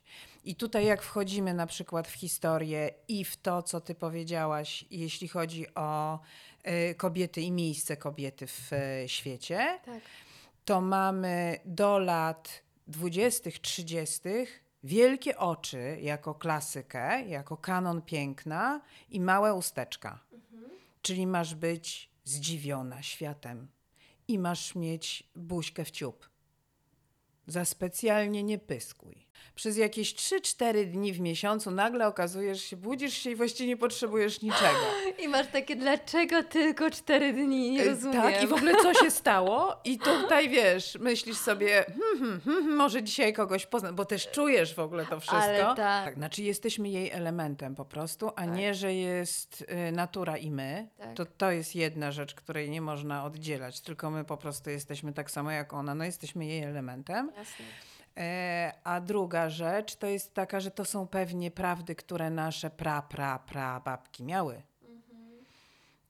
rozwinąć. I tutaj, jak wchodzimy na przykład w historię i w to, co ty powiedziałaś, jeśli chodzi o y, kobiety i miejsce kobiety w y, świecie, Tak. to mamy do lat 20., 30. wielkie oczy jako klasykę, jako kanon piękna i małe usteczka. Czyli masz być zdziwiona światem i masz mieć buźkę w ciup. Za specjalnie nie pyskuj. Przez jakieś 3-4 dni w miesiącu nagle okazujesz się, budzisz się i właściwie nie potrzebujesz niczego. I masz takie, dlaczego tylko cztery dni? Nie Y, rozumiem. Tak, i w ogóle co się stało? I tutaj wiesz, myślisz sobie, hmm, hmm, hmm, może dzisiaj kogoś poznam, bo też czujesz w ogóle to wszystko. Ale tak. Znaczy jesteśmy jej elementem po prostu, a nie, że jest y, natura i my. Tak. To, to jest jedna rzecz, której nie można oddzielać, tylko my po prostu jesteśmy tak samo jak ona, no jesteśmy jej elementem. Jasne. E, a druga rzecz to jest taka, że to są pewnie prawdy, które nasze pra, pra, pra babki miały.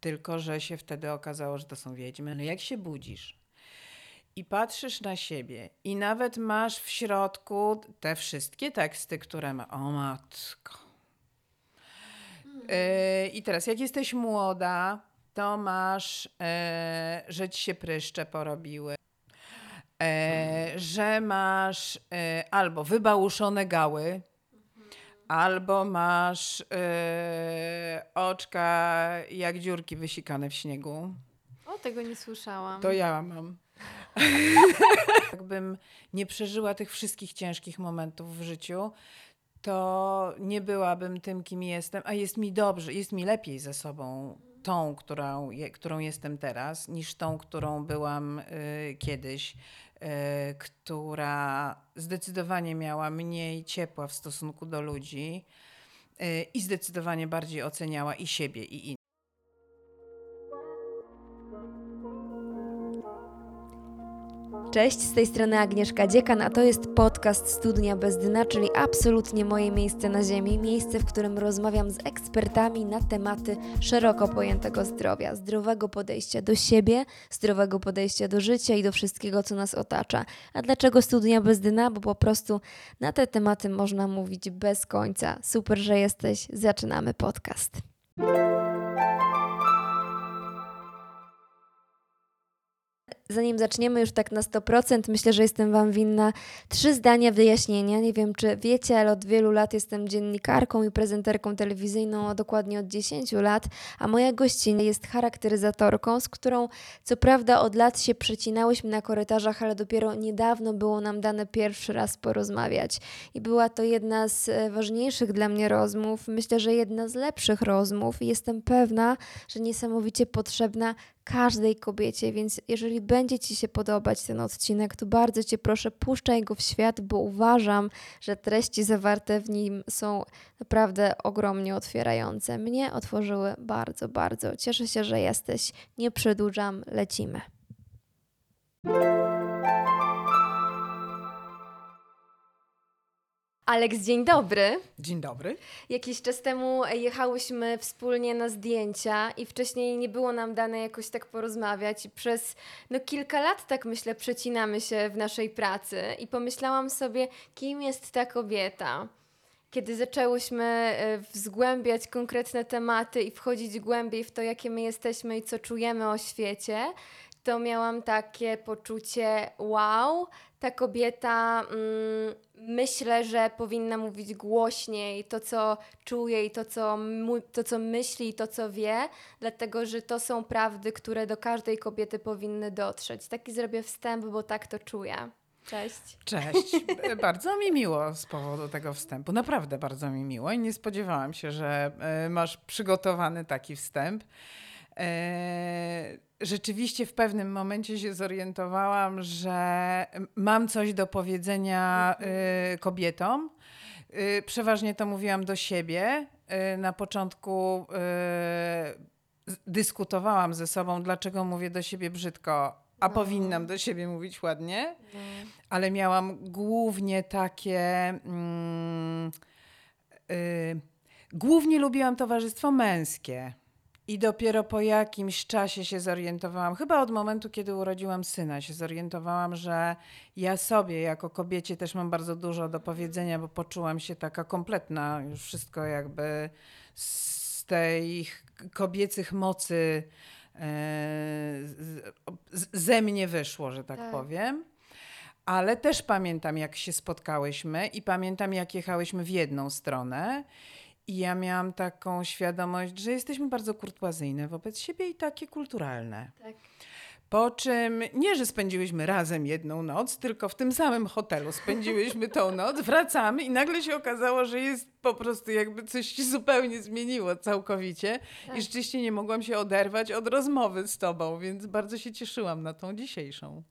Tylko, że się wtedy okazało, że to są wiedźmy. No jak się budzisz i patrzysz na siebie i nawet masz w środku te wszystkie teksty, które ma... O matko. E, I teraz, jak jesteś młoda, to masz, że ci się pryszcze porobiły. E, że masz e, albo wybałuszone gały, albo masz e, oczka jak dziurki wysikane w śniegu. O, tego nie słyszałam. To ja mam. Jakbym nie przeżyła tych wszystkich ciężkich momentów w życiu, to nie byłabym tym, kim jestem, a jest mi dobrze, jest mi lepiej ze sobą tą, którą, je, którą jestem teraz, niż tą, którą byłam y, kiedyś, która zdecydowanie miała mniej ciepła w stosunku do ludzi y, i zdecydowanie bardziej oceniała i siebie, i Cześć, z tej strony Agnieszka Dziekan, a to jest podcast Studnia bez dna, czyli absolutnie moje miejsce na ziemi, miejsce, w którym rozmawiam z ekspertami na tematy szeroko pojętego zdrowia, zdrowego podejścia do siebie, zdrowego podejścia do życia i do wszystkiego, co nas otacza. A dlaczego Studnia bez dna? Bo po prostu na te tematy można mówić bez końca. Super, że jesteś. Zaczynamy podcast. Zanim zaczniemy już tak na 100%, myślę, że jestem Wam winna trzy zdania wyjaśnienia. Nie wiem, czy wiecie, ale od wielu lat jestem dziennikarką i prezenterką telewizyjną, a dokładnie od 10 lat, a moja gościnia jest charakteryzatorką, z którą co prawda od lat się przecinałyśmy na korytarzach, ale dopiero niedawno było nam dane pierwszy raz porozmawiać. I była to jedna z e, ważniejszych dla mnie rozmów, myślę, że jedna z lepszych rozmów jestem pewna, że niesamowicie potrzebna każdej kobiecie, więc jeżeli będzie Ci się podobać ten odcinek, to bardzo Cię proszę, puszczaj go w świat, bo uważam, że treści zawarte w nim są naprawdę ogromnie otwierające. Mnie otworzyły bardzo, bardzo. Cieszę się, że jesteś. Nie przedłużam, lecimy. Aleks, dzień dobry. Dzień dobry. Jakiś czas temu jechałyśmy wspólnie na zdjęcia i wcześniej nie było nam dane jakoś tak porozmawiać. I przez no, kilka lat, tak myślę, przecinamy się w naszej pracy i pomyślałam sobie, kim jest ta kobieta. Kiedy zaczęłyśmy e, zgłębiać konkretne tematy i wchodzić głębiej w to, jakie my jesteśmy i co czujemy o świecie, to miałam takie poczucie, wow, ta kobieta mm, myślę, że powinna mówić głośniej to, co czuje i to co, to, co myśli i to, co wie, dlatego że to są prawdy, które do każdej kobiety powinny dotrzeć. Taki zrobię wstęp, bo tak to czuję. Cześć. Cześć. bardzo mi miło z powodu tego wstępu. Naprawdę bardzo mi miło i nie spodziewałam się, że e, masz przygotowany taki wstęp. E, rzeczywiście w pewnym momencie się zorientowałam, że mam coś do powiedzenia e, kobietom. E, Przeważnie to mówiłam do siebie. Na początku dyskutowałam ze sobą, dlaczego mówię do siebie brzydko, a No. powinnam do siebie mówić ładnie ale miałam głównie takie. Mm, y, głównie lubiłam towarzystwo męskie. I dopiero po jakimś czasie się zorientowałam, chyba od momentu, kiedy urodziłam syna, się zorientowałam, że ja sobie jako kobiecie też mam bardzo dużo do powiedzenia, bo poczułam się taka kompletna, już wszystko jakby z tej kobiecych mocy e, ze mnie wyszło, że tak, tak. powiem. Ale też pamiętam, jak się spotkałyśmy i pamiętam, jak jechałyśmy w jedną stronę. I ja miałam taką świadomość, że jesteśmy bardzo kurtuazyjne wobec siebie i takie kulturalne. Tak. Po czym nie, że spędziłyśmy razem jedną noc, tylko w tym samym hotelu spędziłyśmy tą noc, wracamy i nagle się okazało, że jest po prostu jakby coś się zupełnie zmieniło całkowicie. Tak. I rzeczywiście nie mogłam się oderwać od rozmowy z tobą, więc bardzo się cieszyłam na tą dzisiejszą.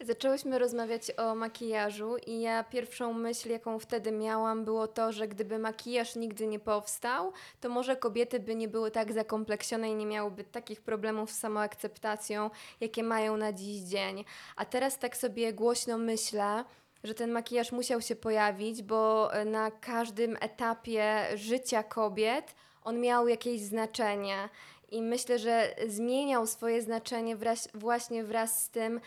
Zaczęłyśmy rozmawiać o makijażu i ja pierwszą myśl, jaką wtedy miałam, było to, że gdyby makijaż nigdy nie powstał, to może kobiety by nie były tak zakompleksione i nie miałyby takich problemów z samoakceptacją, jakie mają na dziś dzień. A teraz tak sobie głośno myślę, że ten makijaż musiał się pojawić, bo na każdym etapie życia kobiet on miał jakieś znaczenie. I myślę, że zmieniał swoje znaczenie wraz, właśnie wraz z tym,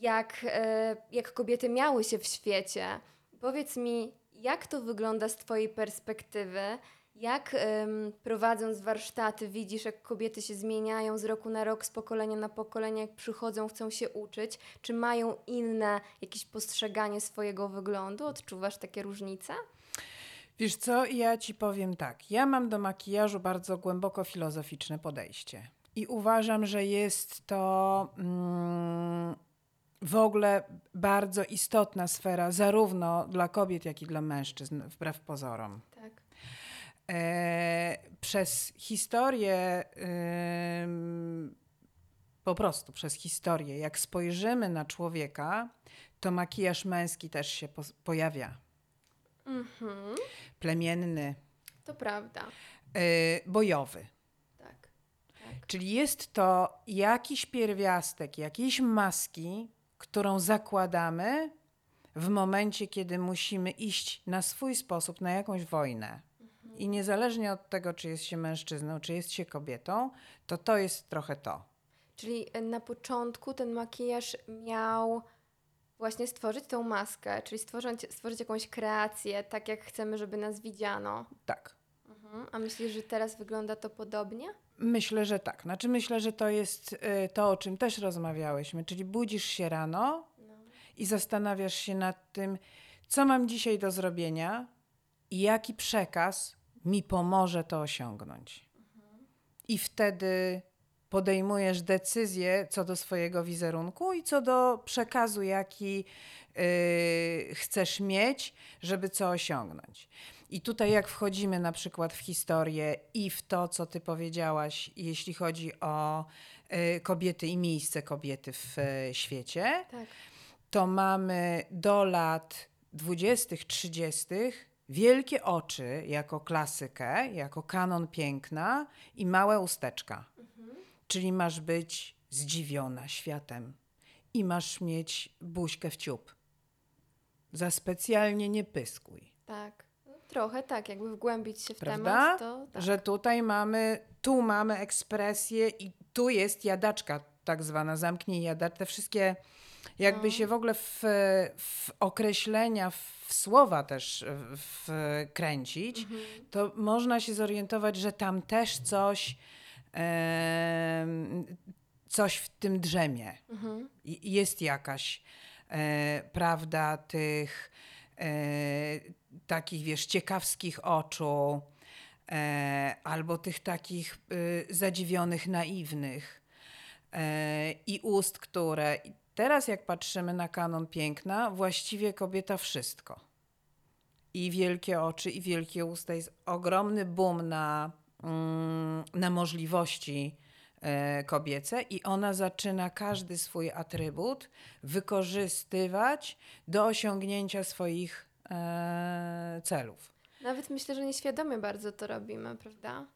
jak, e, jak kobiety miały się w świecie. Powiedz mi, jak to wygląda z Twojej perspektywy? Jak prowadząc warsztaty widzisz, jak kobiety się zmieniają z roku na rok, z pokolenia na pokolenie, jak przychodzą, chcą się uczyć? Czy mają inne jakieś postrzeganie swojego wyglądu? Odczuwasz takie różnice? Wiesz co, ja ci powiem tak. Ja mam do makijażu bardzo głęboko filozoficzne podejście. I uważam, że jest to mm, w ogóle bardzo istotna sfera, zarówno dla kobiet, jak i dla mężczyzn, wbrew pozorom. Tak. E, przez historię, po prostu przez historię, jak spojrzymy na człowieka, to makijaż męski też się po, pojawia. Mhm. Plemienny. To prawda. E, bojowy. Tak. tak. Czyli jest to jakiś pierwiastek, jakiejś maski, którą zakładamy w momencie, kiedy musimy iść na swój sposób na jakąś wojnę. Mhm. I niezależnie od tego, czy jest się mężczyzną, czy jest się kobietą, to to jest trochę to. Czyli na początku ten makijaż miał właśnie stworzyć tą maskę, czyli stworzyć, stworzyć jakąś kreację, tak jak chcemy, żeby nas widziano. Tak. Mhm. A myślisz, że teraz wygląda to podobnie? Myślę, że tak. Znaczy myślę, że to jest y, to, o czym też rozmawiałyśmy, czyli budzisz się rano no. i zastanawiasz się nad tym, co mam dzisiaj do zrobienia i jaki przekaz mi pomoże to osiągnąć. I wtedy podejmujesz decyzję co do swojego wizerunku i co do przekazu, jaki yy, chcesz mieć, żeby co osiągnąć. I tutaj, jak wchodzimy na przykład w historię i w to, co ty powiedziałaś, jeśli chodzi o y, kobiety i miejsce kobiety w y, świecie, tak. to mamy do lat 20., 30. wielkie oczy jako klasykę, jako kanon piękna i małe usteczka. Mhm. Czyli masz być zdziwiona światem i masz mieć buźkę w ciup. Za specjalnie nie pyskuj. Tak. Trochę tak, jakby wgłębić się w Prawda? temat. To tak. Że tutaj mamy, tu mamy ekspresję i tu jest jadaczka tak zwana, zamknij jadacz. Te wszystkie jakby no. się w ogóle w, w określenia, w słowa też wkręcić, mhm. to można się zorientować, że tam też coś, e, coś w tym drzemie. Mhm. Jest jakaś e, prawda tych e, takich, wiesz, ciekawskich oczu, e, albo tych takich y, zadziwionych, naiwnych e, i ust, które. Teraz, jak patrzymy na kanon piękna, właściwie kobieta wszystko. I wielkie oczy, i wielkie usta. Jest ogromny boom na, mm, na możliwości e, kobiece, i ona zaczyna każdy swój atrybut wykorzystywać do osiągnięcia swoich e, celów. Nawet myślę, że nieświadomie bardzo to robimy, prawda?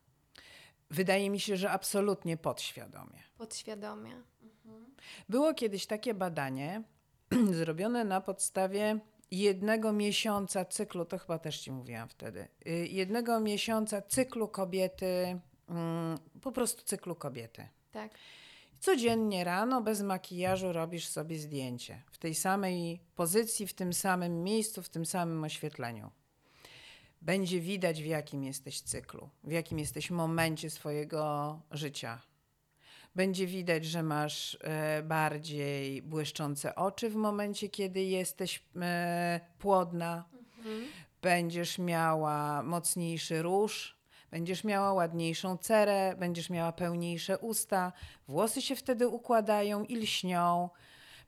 Wydaje mi się, że absolutnie podświadomie. Podświadomie. Mhm. Było kiedyś takie badanie zrobione na podstawie jednego miesiąca cyklu, to chyba też Ci mówiłam wtedy, y, jednego miesiąca cyklu kobiety, mm, po prostu cyklu kobiety. Tak. Codziennie rano bez makijażu robisz sobie zdjęcie w tej samej pozycji, w tym samym miejscu, w tym samym oświetleniu. Będzie widać, w jakim jesteś cyklu, w jakim jesteś momencie swojego życia. Będzie widać, że masz e, bardziej błyszczące oczy w momencie, kiedy jesteś e, płodna. Mhm. Będziesz miała mocniejszy róż Będziesz miała ładniejszą cerę, będziesz miała pełniejsze usta, włosy się wtedy układają i lśnią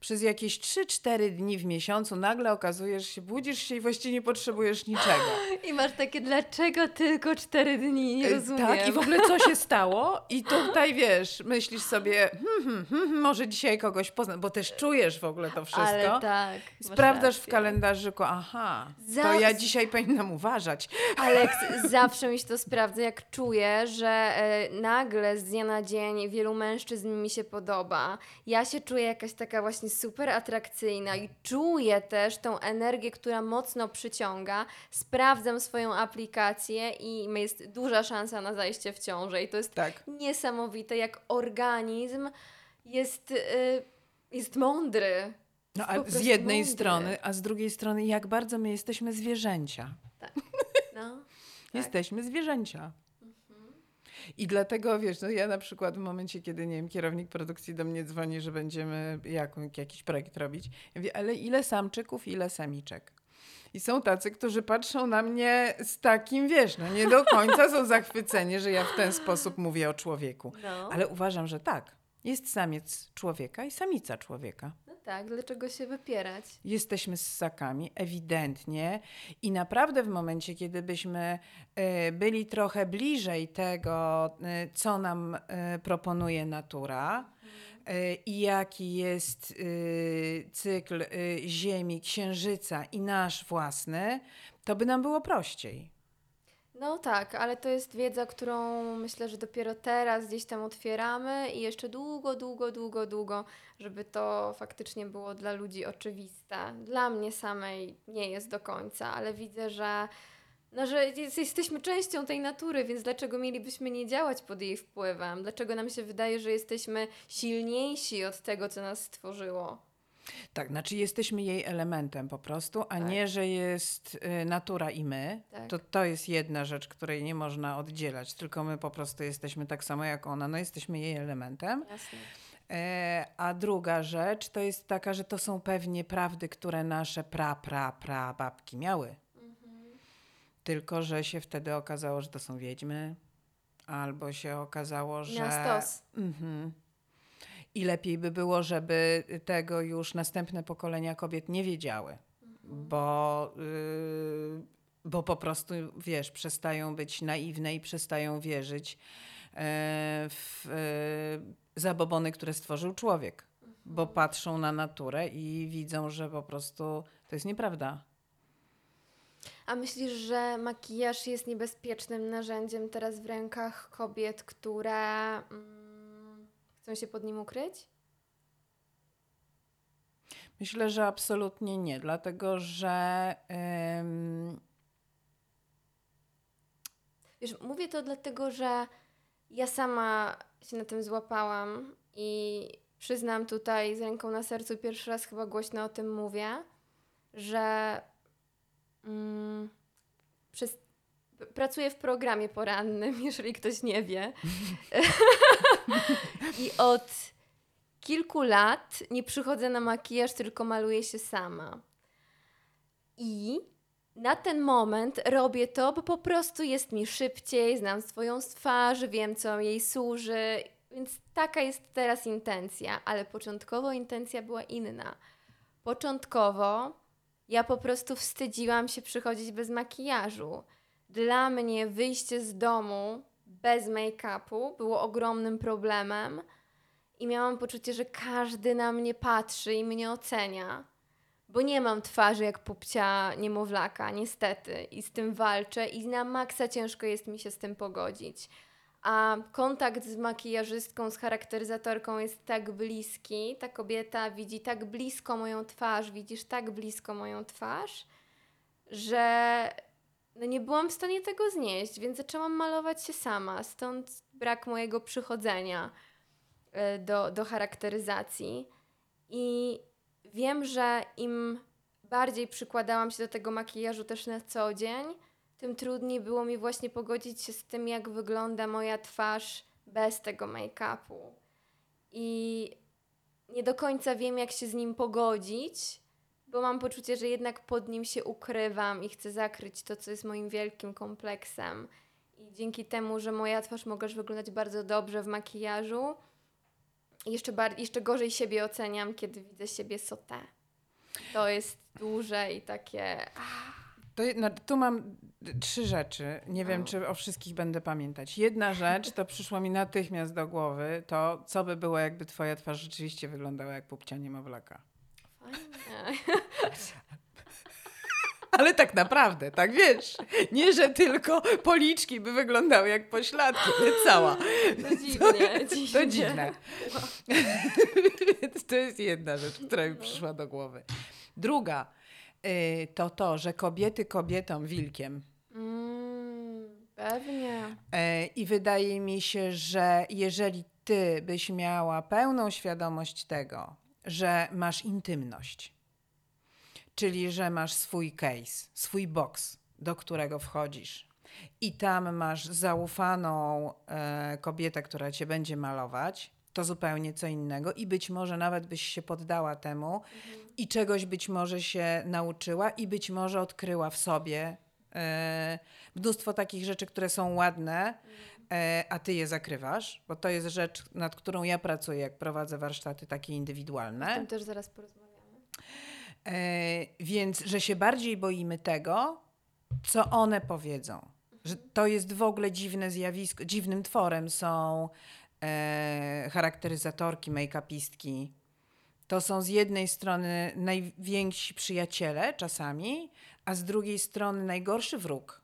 przez jakieś 3-4 dni w miesiącu nagle okazujesz się, budzisz się i właściwie nie potrzebujesz niczego. I masz takie, dlaczego tylko 4 dni? Nie e, rozumiem. Tak, i w ogóle co się stało? I tutaj wiesz, myślisz sobie, hmm, hmm, hmm, hmm może dzisiaj kogoś poznam, bo też czujesz w ogóle to wszystko. Ale tak. Sprawdzasz w kalendarzyku, aha, to ja dzisiaj powinnam uważać. Ale zawsze mi się to sprawdza, jak czuję, że e, nagle z dnia na dzień wielu mężczyzn mi się podoba. Ja się czuję jakaś taka właśnie super atrakcyjna i czuję też tą energię, która mocno przyciąga. Sprawdzam swoją aplikację i jest duża szansa na zajście w ciążę. I to jest tak. niesamowite, jak organizm jest, yy, jest mądry. No, a z jednej mądry. strony, a z drugiej strony, jak bardzo my jesteśmy zwierzęcia. Tak. No, jesteśmy tak. zwierzęcia. I dlatego, wiesz, no ja na przykład w momencie, kiedy, nie wiem, kierownik produkcji do mnie dzwoni, że będziemy jaką, jakiś projekt robić, ja mówię, ale ile samczyków, ile samiczek? I są tacy, którzy patrzą na mnie z takim, wiesz, no nie do końca są zachwyceni, że ja w ten sposób mówię o człowieku. No. Ale uważam, że tak. Jest samiec człowieka i samica człowieka tak, dlaczego się wypierać? Jesteśmy ssakami, ewidentnie. I naprawdę w momencie, kiedy byśmy y, byli trochę bliżej tego, y, co nam y, proponuje natura, i jaki jest cykl Ziemi, Księżyca i nasz własny, to by nam było prościej. No tak, ale to jest wiedza, którą myślę, że dopiero teraz gdzieś tam otwieramy i jeszcze długo, długo, długo, długo, żeby to faktycznie było dla ludzi oczywiste. Dla mnie samej nie jest do końca, ale widzę, że, no, że jesteśmy częścią tej natury, więc dlaczego mielibyśmy nie działać pod jej wpływem? Dlaczego nam się wydaje, że jesteśmy silniejsi od tego, co nas stworzyło? Tak, znaczy jesteśmy jej elementem po prostu, a tak. nie, że jest y, natura i my. Tak. To, to jest jedna rzecz, której nie można oddzielać, tylko my po prostu jesteśmy tak samo jak ona, no jesteśmy jej elementem. Jasne. E, a druga rzecz to jest taka, że to są pewnie prawdy, które nasze pra, pra, pra babki miały. Mhm. Tylko, że się wtedy okazało, że to są wiedźmy, albo się okazało, że. Na stos. Mhm i lepiej by było, żeby tego już następne pokolenia kobiet nie wiedziały, mhm. bo, yy, bo po prostu, wiesz, przestają być naiwne i przestają wierzyć yy, w yy, zabobony, które stworzył człowiek, mhm. bo patrzą na naturę i widzą, że po prostu to jest nieprawda. A myślisz, że makijaż jest niebezpiecznym narzędziem teraz w rękach kobiet, które. Chcą się pod nim ukryć? Myślę, że absolutnie nie, dlatego że. Ym... Wiesz, mówię to dlatego, że ja sama się na tym złapałam i przyznam tutaj z ręką na sercu, pierwszy raz chyba głośno o tym mówię, że mm, przez pracuję w programie porannym, jeżeli ktoś nie wie. I od kilku lat nie przychodzę na makijaż, tylko maluję się sama. I na ten moment robię to, bo po prostu jest mi szybciej, znam swoją twarz, wiem co jej służy, więc taka jest teraz intencja, ale początkowo intencja była inna. Początkowo ja po prostu wstydziłam się przychodzić bez makijażu dla mnie wyjście z domu bez make-upu było ogromnym problemem i miałam poczucie, że każdy na mnie patrzy i mnie ocenia, bo nie mam twarzy jak pupcia niemowlaka, niestety, i z tym walczę i na maksa ciężko jest mi się z tym pogodzić. A kontakt z makijażystką, z charakteryzatorką jest tak bliski, ta kobieta widzi tak blisko moją twarz, widzisz tak blisko moją twarz, że no nie byłam w stanie tego znieść, więc zaczęłam malować się sama. Stąd brak mojego przychodzenia y, do, do charakteryzacji. I wiem, że im bardziej przykładałam się do tego makijażu też na co dzień, tym trudniej było mi właśnie pogodzić się z tym, jak wygląda moja twarz bez tego make-upu. I nie do końca wiem, jak się z nim pogodzić, bo mam poczucie, że jednak pod nim się ukrywam i chcę zakryć to, co jest moim wielkim kompleksem. I dzięki temu, że moja twarz mogę wyglądać bardzo dobrze w makijażu, jeszcze, bar- jeszcze gorzej siebie oceniam, kiedy widzę siebie sotę. To jest duże i takie. To, no, tu mam trzy rzeczy. Nie wiem, czy o wszystkich będę pamiętać. Jedna rzecz, to przyszło mi natychmiast do głowy, to co by było, jakby twoja twarz rzeczywiście wyglądała jak pupcia niemowlaka. Ale tak naprawdę, tak wiesz, nie, że tylko policzki by wyglądały jak pośladki, ale cała. To dziwnie. To dziwne. Więc to jest jedna rzecz, która mi przyszła do głowy. Druga y, to to, że kobiety kobietom wilkiem. Mm, pewnie. E, I wydaje mi się, że jeżeli ty byś miała pełną świadomość tego, że masz intymność, czyli że masz swój case, swój box, do którego wchodzisz, i tam masz zaufaną e, kobietę, która cię będzie malować, to zupełnie co innego. I być może nawet byś się poddała temu. I czegoś być może się nauczyła, i być może odkryła w sobie e, mnóstwo takich rzeczy, które są ładne, e, a ty je zakrywasz, bo to jest rzecz, nad którą ja pracuję, jak prowadzę warsztaty takie O indywidualne. tym też zaraz porozmawiamy. E, więc, że się bardziej boimy tego, co one powiedzą. Że to jest w ogóle dziwne zjawisko. Dziwnym tworem są e, charakteryzatorki, make-upistki. To są z jednej strony najwięksi przyjaciele czasami, a z drugiej strony najgorszy wróg.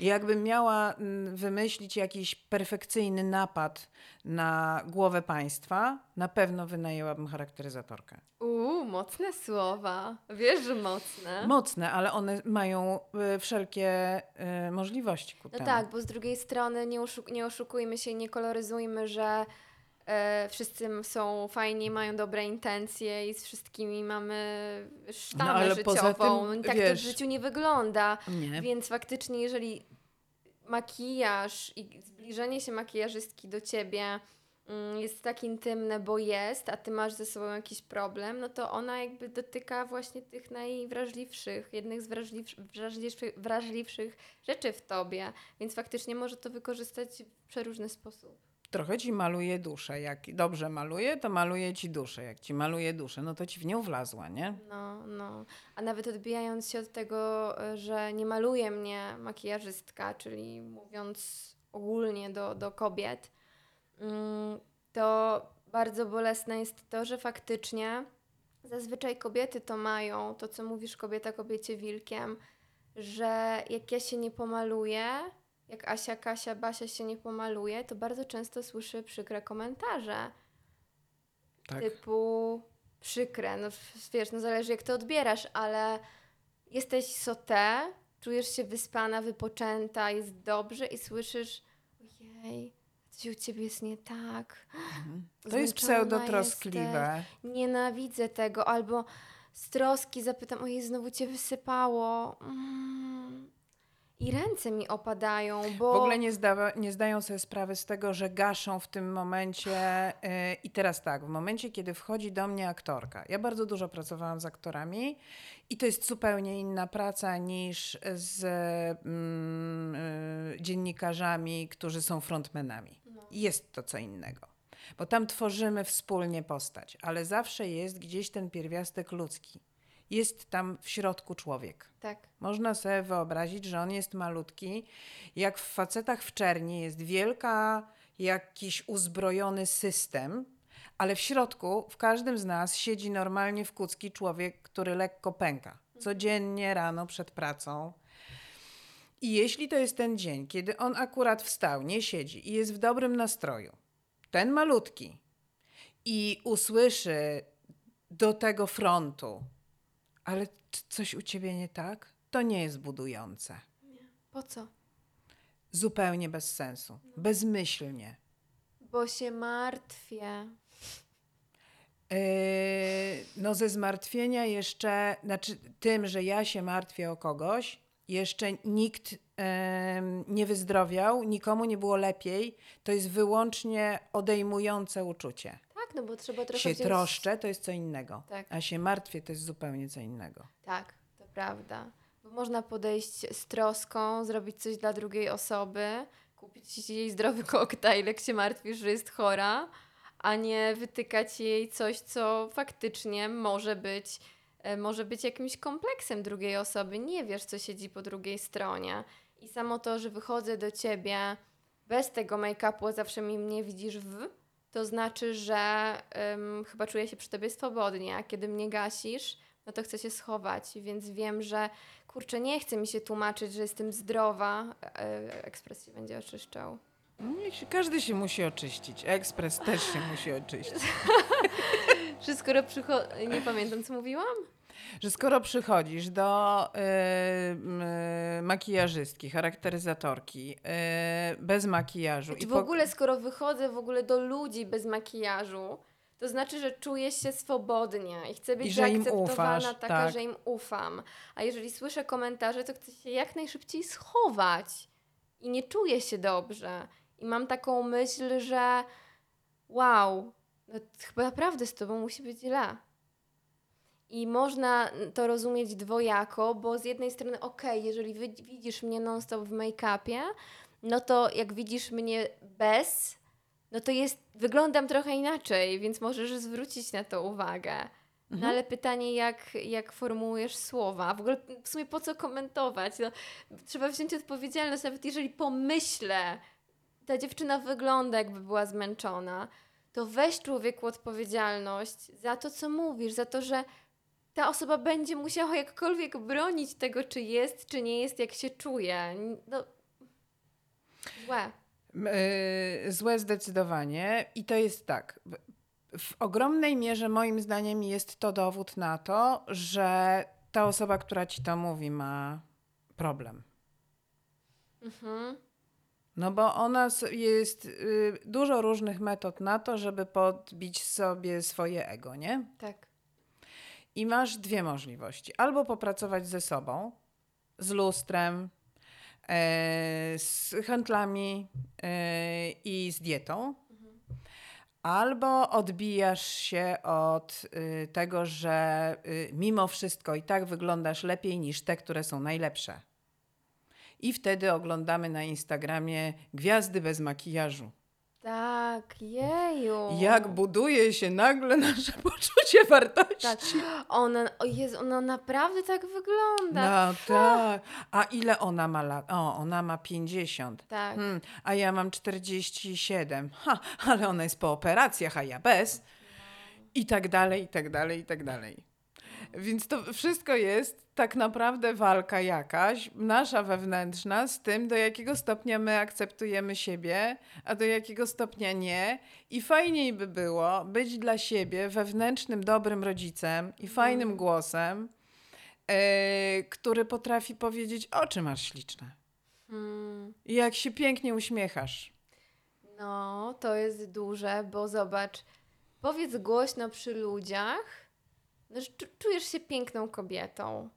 Jakbym miała mm, wymyślić jakiś perfekcyjny napad na głowę państwa, na pewno wynajęłabym charakteryzatorkę. Uuu, mocne słowa. Wiesz, że mocne. Mocne, ale one mają y, wszelkie y, możliwości ku No temu. tak, bo z drugiej strony nie, oszuk- nie oszukujmy się nie koloryzujmy, że e, wszyscy są fajni, mają dobre intencje i z wszystkimi mamy sztamę No, ale życiową. poza tym, tak to w wiesz- życiu nie wygląda. Nie. Więc faktycznie, jeżeli makijaż i zbliżenie się makijażystki do ciebie mm, jest tak intymne, bo jest, a ty masz ze sobą jakiś problem, no to ona jakby dotyka właśnie tych najwrażliwszych, jednych z wrażliwsz, wrażliwszych, wrażliwszych rzeczy w tobie, więc faktycznie może to wykorzystać w przeróżny sposób. Trochę ci maluje duszę. Jak dobrze maluje, to maluje ci duszę. Jak ci maluje duszę, no to ci w nią wlazła, nie? No, no. A nawet odbijając się od tego, e, że nie maluje mnie makijażystka, czyli mówiąc ogólnie do, do kobiet, mm, to bardzo bolesne jest to, że faktycznie zazwyczaj kobiety to mają, to co mówisz kobieta kobiecie wilkiem, że jak ja się nie pomaluję, jak Asia, Kasia, Basia się nie pomaluje, to bardzo często słyszę przykre komentarze Tak. typu przykre, no wiesz, no zależy jak to odbierasz, ale jesteś sotę, czujesz się wyspana, wypoczęta, jest dobrze i słyszysz ojej, coś u ciebie jest nie tak, To jest pseudotroskliwe. nienawidzę tego, albo z troski zapytam, ojej, znowu cię wysypało. Mm. I ręce mi opadają, bo... W ogóle nie, nie zdają sobie sprawy z tego, że gaszą w tym momencie. Yy, I teraz tak, w momencie, kiedy wchodzi do mnie aktorka. Ja bardzo dużo pracowałam z aktorami i to jest zupełnie inna praca niż z yy, dziennikarzami, którzy są frontmenami. Jest to co innego. Bo tam tworzymy wspólnie postać, ale zawsze jest gdzieś ten pierwiastek ludzki. Jest tam w środku człowiek. Tak. Można sobie wyobrazić, że on jest malutki. Jak w facetach w czerni jest wielka, jakiś uzbrojony system, ale w środku, w każdym z nas siedzi normalnie w kucki człowiek, który lekko pęka. Codziennie rano przed pracą. I jeśli to jest ten dzień, kiedy on akurat wstał, nie siedzi i jest w dobrym nastroju, ten malutki, i usłyszy do tego frontu, ale coś u ciebie nie tak, to nie jest budujące. Po co? zupełnie bez sensu, bezmyślnie. Bo się martwię. Yy, no ze zmartwienia jeszcze, znaczy tym, że ja się martwię o kogoś, jeszcze nikt yy, nie wyzdrowiał, nikomu nie było lepiej. To jest wyłącznie odejmujące uczucie. No bo trzeba trochę Się wziąć... troszczę, to jest co innego. Tak. A się martwię, to jest zupełnie co innego. Tak, to prawda. Bo można podejść z troską, zrobić coś dla drugiej osoby, kupić jej zdrowy koktajl, jak się martwisz, że jest chora, a nie wytykać jej coś, co faktycznie może być, e, może być jakimś kompleksem drugiej osoby. Nie wiesz, co siedzi po drugiej stronie. I samo to, że wychodzę do ciebie bez tego make-upu, zawsze mi mnie widzisz w, to znaczy, że ym, chyba czuję się przy tobie swobodnie, a kiedy mnie gasisz, no to chcę się schować, więc wiem, że kurczę, nie chce mi się tłumaczyć, że jestem zdrowa. E, ekspres się będzie oczyszczał. Się- Każdy się musi oczyścić. Ekspres też się musi oczyścić. Że skoro przycho- Nie pamiętam, co mówiłam? Że skoro przychodzisz do y, y, makijażystki, charakteryzatorki, y, bez makijażu Czy i w po- ogóle, skoro wychodzę w ogóle do ludzi bez makijażu, to znaczy, że czuję się swobodnie i chcę być I zaakceptowana ufasz, taka, tak. że im ufam. A jeżeli słyszę komentarze, to chcę się jak najszybciej schować i nie czuję się dobrze. I mam taką myśl, że wow, no chyba naprawdę z tobą musi być źle. I można to rozumieć dwojako, bo z jednej strony, okej, jeżeli wy, widzisz mnie non-stop w make-upie, no to jak widzisz mnie bez, no to jest, wyglądam trochę inaczej, więc możesz zwrócić na to uwagę. No Mhm. ale pytanie, jak, jak formułujesz słowa? W ogóle w sumie po co komentować? No, trzeba wziąć odpowiedzialność, nawet jeżeli pomyślę, ta dziewczyna wygląda jakby była zmęczona, to weź człowieku odpowiedzialność za to, co mówisz, za to, że ta osoba będzie musiała jakkolwiek bronić tego, czy jest, czy nie jest, jak się czuje. No, złe. Y, Złe zdecydowanie. I to jest tak. w- ogromnej mierze moim zdaniem jest to dowód na to, że ta osoba, która ci to mówi, ma problem. Mhm. No bo ona jest y, dużo różnych metod na to, żeby podbić sobie swoje ego, nie? Tak. I masz dwie możliwości. Albo popracować ze sobą, z lustrem, e, z handlami e, i z dietą. Albo odbijasz się od y, tego, że y, mimo wszystko i tak wyglądasz lepiej niż te, które są najlepsze. I wtedy oglądamy na Instagramie gwiazdy bez makijażu. Tak, jeju. Jak buduje się nagle nasze poczucie wartości. Tak. Ona, o Jezu, ona naprawdę tak wygląda. No tak. A ile ona ma lat? O, ona ma 50. Tak. Hmm, a ja mam 47. Ha, ale ona jest po operacjach, a ja bez. I tak dalej, i tak dalej, i tak dalej. Więc to wszystko jest tak naprawdę walka jakaś, nasza wewnętrzna, z tym, do jakiego stopnia my akceptujemy siebie, a do jakiego stopnia nie. I fajniej by było być dla siebie wewnętrznym, dobrym rodzicem i fajnym głosem, e, który potrafi powiedzieć, oczy masz śliczne. I jak się pięknie uśmiechasz. No, to jest duże, bo zobacz, powiedz głośno przy ludziach, no, czujesz się piękną kobietą.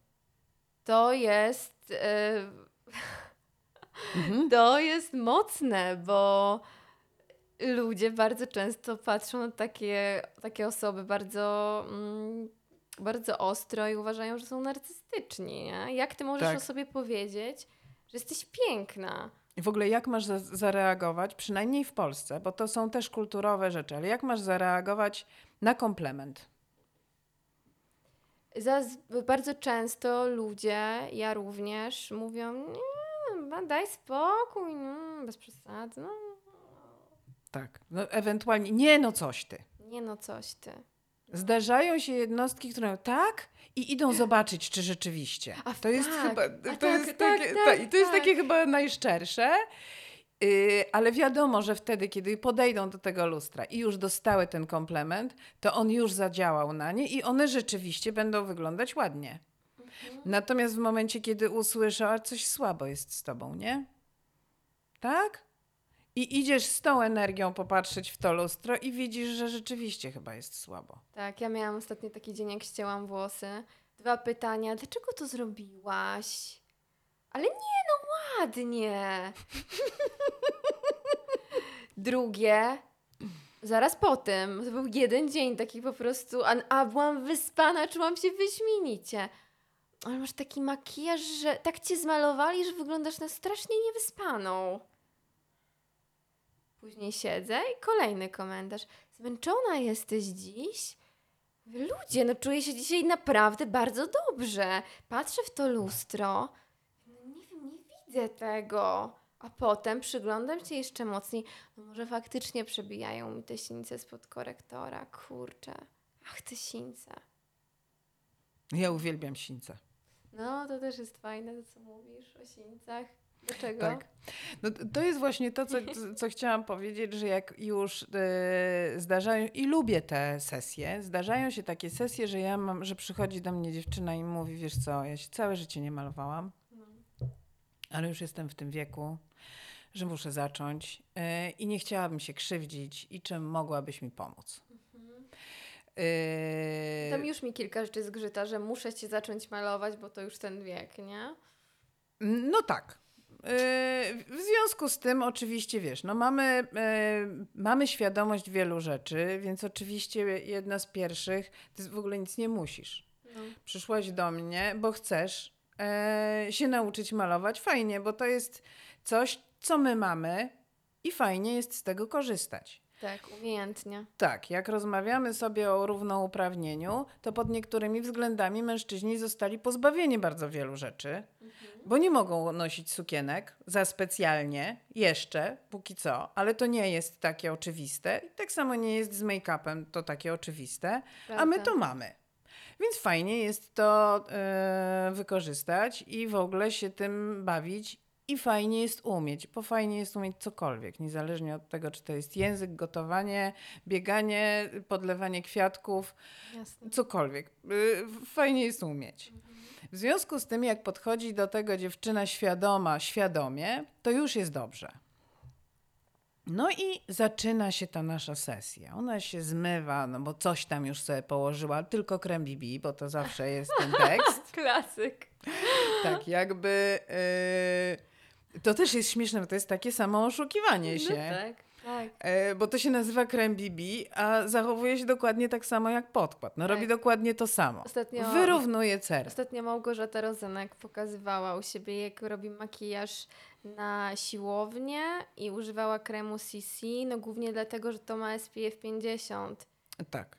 To jest. e, Mhm. To jest mocne, bo ludzie bardzo często patrzą na takie, takie osoby bardzo, mm, bardzo ostro i uważają, że są narcystyczni. Nie? Jak ty możesz Tak. o sobie powiedzieć, że jesteś piękna? I w ogóle jak masz za- zareagować, przynajmniej w Polsce, bo to są też kulturowe rzeczy, ale jak masz zareagować na komplement? Zaz- bardzo często ludzie, ja również, mówią: Nie, no, daj spokój, no, bez przesady. No, Tak. No, ewentualnie, nie no coś ty. nie no, coś ty. Zdarzają się jednostki, które tak i idą zobaczyć, czy rzeczywiście. A to jest tak, chyba, a to tak, jest tak, takie, tak, ta- i to jest tak. takie chyba najszczersze. Yy, ale wiadomo, że wtedy, kiedy podejdą do tego lustra i już dostały ten komplement, to on już zadziałał na nie i one rzeczywiście będą wyglądać ładnie. Natomiast w momencie, kiedy usłyszą, a coś słabo jest z tobą, nie? tak? I idziesz z tą energią popatrzeć w to lustro i widzisz, że rzeczywiście chyba jest słabo. Tak, ja miałam ostatnio taki dzień, jak ścięłam włosy. Dwa pytania. Dlaczego to zrobiłaś? Ale nie, no ładnie. Drugie. Zaraz po tym. To był jeden dzień taki po prostu. A, a byłam wyspana, czułam się wyśmienicie. Ale masz taki makijaż, że tak cię zmalowali, że wyglądasz na strasznie niewyspaną. Później siedzę i kolejny komentarz. Zmęczona jesteś dziś? Ludzie, no czuję się dzisiaj naprawdę bardzo dobrze. Patrzę w to lustro. No nie wiem, nie widzę tego. A potem przyglądam się jeszcze mocniej. No może faktycznie przebijają mi te sińce spod korektora. Kurczę. Ach, te sińce. Ja uwielbiam sińce. No, to też jest fajne, to co mówisz o sińcach. Dlaczego? Tak. No, to- jest właśnie to, co, co chciałam powiedzieć, że jak już e, zdarzają, i lubię te sesje, zdarzają się takie sesje, że ja mam, że przychodzi do mnie dziewczyna i mówi, wiesz co, ja się całe życie nie malowałam. Ale już jestem w tym wieku, że muszę zacząć e, i nie chciałabym się krzywdzić i czym mogłabyś mi pomóc. E, Tam już mi kilka rzeczy zgrzyta, że muszę cię zacząć malować, bo to już ten wiek, nie? No tak. Yy, W związku z tym, oczywiście wiesz, no mamy, yy, mamy świadomość wielu rzeczy, więc oczywiście jedna z pierwszych, ty w ogóle nic nie musisz. No. Przyszłaś do mnie, bo chcesz yy, się nauczyć malować. Fajnie, bo to jest coś, co my mamy i fajnie jest z tego korzystać. Tak, umiejętnie. Tak, jak rozmawiamy sobie o równouprawnieniu, to pod niektórymi względami mężczyźni zostali pozbawieni bardzo wielu rzeczy, bo nie mogą nosić sukienek za specjalnie, jeszcze, póki co, ale to nie jest takie oczywiste. I tak samo nie jest z make-upem to takie oczywiste, a my Prawda. to mamy. Więc fajnie jest to e, wykorzystać i w ogóle się tym bawić. I fajnie jest umieć, bo fajnie jest umieć cokolwiek, niezależnie od tego, czy to jest język, gotowanie, bieganie, podlewanie kwiatków, Jasne. cokolwiek. Y, Fajnie jest umieć. W związku z tym, jak podchodzi do tego dziewczyna świadoma, świadomie, to już jest dobrze. No i zaczyna się ta nasza sesja. Ona się zmywa, no bo coś tam już sobie położyła, tylko krem BB, bo to zawsze jest ten tekst. Klasyk. Tak, jakby. y, to też jest śmieszne, bo to jest takie samo oszukiwanie się. No tak, tak. E, Bo to się nazywa krem BB, a zachowuje się dokładnie tak samo jak podkład. No Tak. robi dokładnie to samo. Ostatnio- Wyrównuje cerę. Ostatnio Małgorzata Rozenek pokazywała u siebie, jak robi makijaż na siłownię i używała kremu CC, no głównie dlatego, że to ma SPF 50. Tak,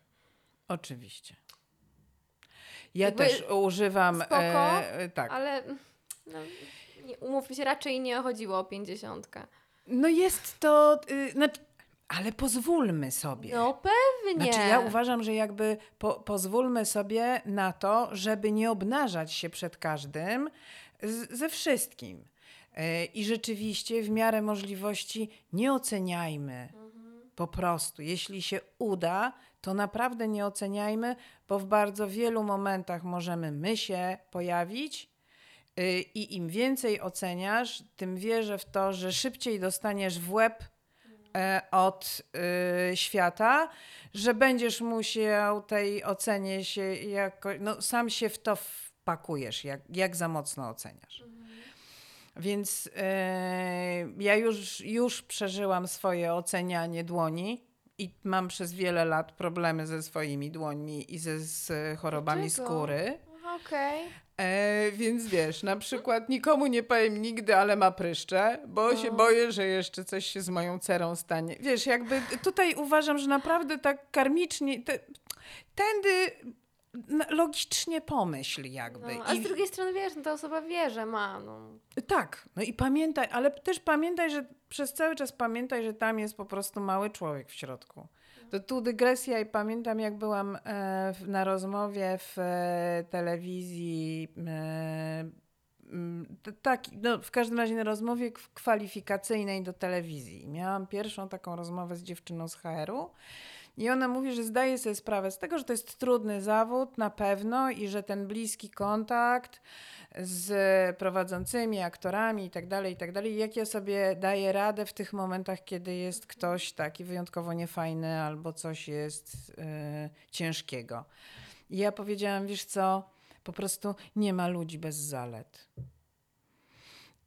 oczywiście. Ja Jakby też używam. spoko, e, tak. Ale no, umówmy się, raczej nie chodziło o 50. No jest to. Y, znaczy, ale pozwólmy sobie. No pewnie. Znaczy, ja uważam, że jakby po, pozwólmy sobie na to, żeby nie obnażać się przed każdym z, ze wszystkim. E, I rzeczywiście w miarę możliwości nie oceniajmy. Po prostu, jeśli się uda, to naprawdę nie oceniajmy, bo w bardzo wielu momentach możemy my się pojawić. Y, I im więcej oceniasz, tym wierzę w to, że szybciej dostaniesz w łeb e, od y, świata, że będziesz musiał tej ocenie się jako, no sam się w to wpakujesz, jak, jak za mocno oceniasz. Więc e, ja już, już przeżyłam swoje ocenianie dłoni i mam przez wiele lat problemy ze swoimi dłońmi i ze z chorobami Dlaczego? skóry. Okej. E, więc wiesz, na przykład nikomu nie powiem nigdy, ale ma pryszcze, bo się O. boję, że jeszcze coś się z moją cerą stanie. Wiesz, jakby tutaj uważam, że naprawdę tak karmicznie, te, tędy logicznie pomyśl jakby. No, a z I- drugiej strony wiesz, no ta osoba wie, że ma. No. tak, no i pamiętaj, ale też pamiętaj, że przez cały czas pamiętaj, że tam jest po prostu mały człowiek w środku. To tu dygresja i pamiętam, jak byłam e, na rozmowie w e, telewizji. E, tak, no, w każdym razie na rozmowie kwalifikacyjnej do telewizji. Miałam pierwszą taką rozmowę z dziewczyną z HR-u I ona mówi, że zdaje sobie sprawę z tego, że to jest trudny zawód na pewno i że ten bliski kontakt z prowadzącymi aktorami i tak dalej, i tak dalej. Jak ja sobie daję radę w tych momentach, kiedy jest ktoś taki wyjątkowo niefajny albo coś jest yy, ciężkiego. I ja powiedziałam, wiesz co, po prostu nie ma ludzi bez zalet.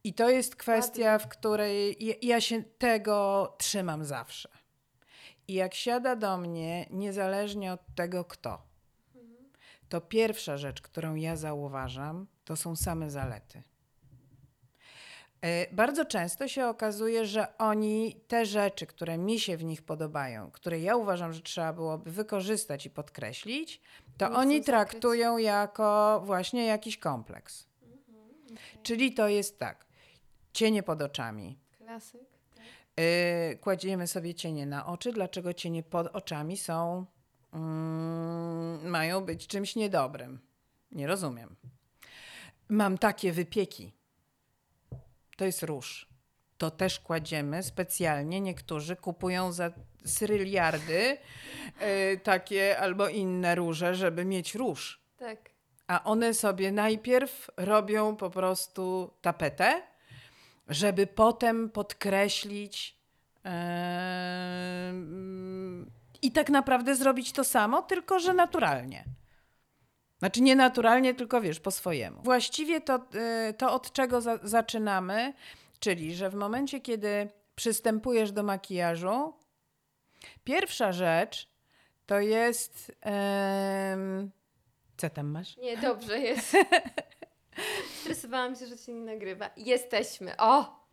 I to jest kwestia, w której ja się tego trzymam zawsze. I jak siada do mnie, niezależnie od tego kto, to pierwsza rzecz, którą ja zauważam, to są same zalety. E, bardzo często się okazuje, że oni te rzeczy, które mi się w nich podobają, które ja uważam, że trzeba byłoby wykorzystać i podkreślić, to Nie oni traktują jako właśnie jakiś kompleks. Mhm, okay. Czyli to jest tak, cienie pod oczami. Klasyk. Tak. kładziemy sobie cienie na oczy. Dlaczego cienie pod oczami są, mm, mają być czymś niedobrym? Nie rozumiem. Mam takie wypieki. To jest róż. To też kładziemy specjalnie. Niektórzy kupują za syryliardy y, takie albo inne róże, żeby mieć róż. Tak. A one sobie najpierw robią po prostu tapetę, żeby potem podkreślić yy, i tak naprawdę zrobić to samo, tylko że naturalnie. Znaczy nie naturalnie, tylko wiesz, po swojemu. Właściwie to, yy, to od czego za zaczynamy, czyli że w momencie, kiedy przystępujesz do makijażu, pierwsza rzecz to jest. Yy, co tam masz? Nie, dobrze jest. Stresowałam się, że cię nie nagrywa. Jesteśmy. O!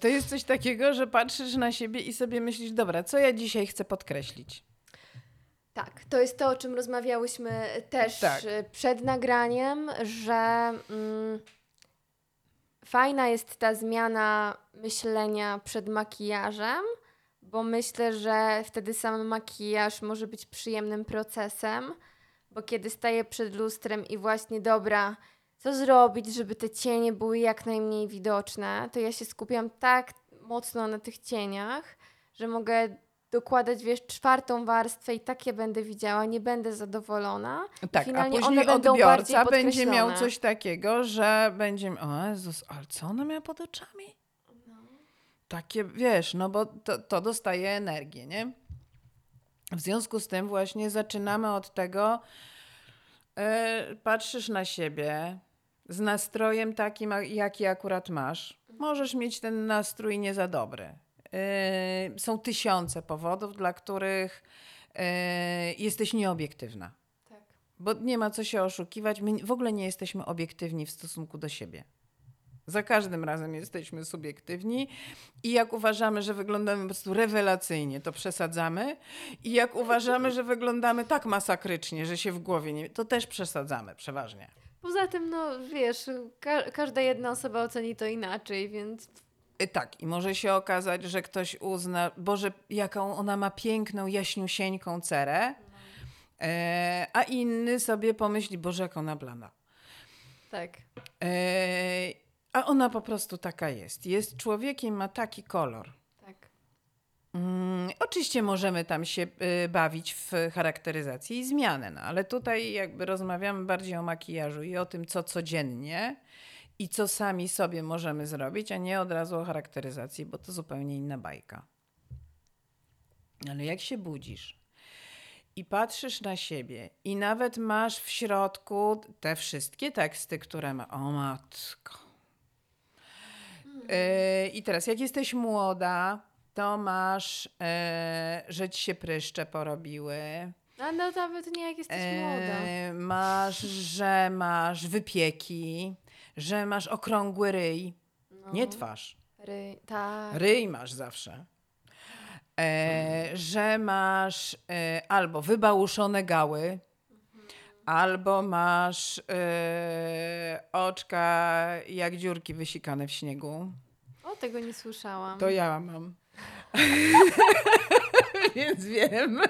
To jest coś takiego, że patrzysz na siebie i sobie myślisz, dobra, co ja dzisiaj chcę podkreślić? Tak, to jest to, o czym rozmawiałyśmy też tak. przed nagraniem, że mm, fajna jest ta zmiana myślenia przed makijażem, bo myślę, że wtedy sam makijaż może być przyjemnym procesem, bo kiedy staję przed lustrem i właśnie dobra, co zrobić, żeby te cienie były jak najmniej widoczne, to ja się skupiam tak mocno na tych cieniach, że mogę dokładać, wiesz, czwartą warstwę i tak je będę widziała, nie będę zadowolona. Tak, a później odbiorca będzie miał coś takiego, że będzie, o Jezus, ale co ona miała pod oczami? No. Takie, wiesz, no bo to, to dostaje energię, nie? W związku z tym właśnie zaczynamy od tego, yy, patrzysz na siebie, z nastrojem takim, jaki akurat masz. Możesz mieć ten nastrój nie za dobry. Yy, są tysiące powodów, dla których yy, jesteś nieobiektywna. Tak. Bo nie ma co się oszukiwać. My w ogóle nie jesteśmy obiektywni w stosunku do siebie. Za każdym razem jesteśmy subiektywni i jak uważamy, że wyglądamy po prostu rewelacyjnie, to przesadzamy. I jak uważamy, że wyglądamy tak masakrycznie, że się w głowie nie... to też przesadzamy przeważnie. Poza tym, no wiesz, ka każda jedna osoba oceni to inaczej, więc. Y, tak, i może się okazać, że ktoś uzna, Boże, jaką ona ma piękną, jaśniusieńką cerę, e, a inny sobie pomyśli, Boże, jaką ona blana. Tak. E, a ona po prostu taka jest. Jest człowiekiem, ma taki kolor. Mm, oczywiście możemy tam się y, bawić w charakteryzację i zmianę, no, ale tutaj jakby rozmawiamy bardziej o makijażu i o tym, co codziennie i co sami sobie możemy zrobić, a nie od razu o charakteryzacji, bo to zupełnie inna bajka. Ale jak się budzisz i patrzysz na siebie i nawet masz w środku te wszystkie teksty, które ma. O matko. Yy, I teraz, jak jesteś młoda, to masz, e, że ci się pryszcze porobiły. A no nawet nie jak jesteś e, młoda. Masz, że masz wypieki, że masz okrągły ryj. No. Nie twarz. Ryj, tak. Ryj masz zawsze. E, że masz e, albo wybałuszone gały, mhm. albo masz e, oczka jak dziurki wysikane w śniegu. O, tego nie słyszałam. To ja mam. Więc wiem.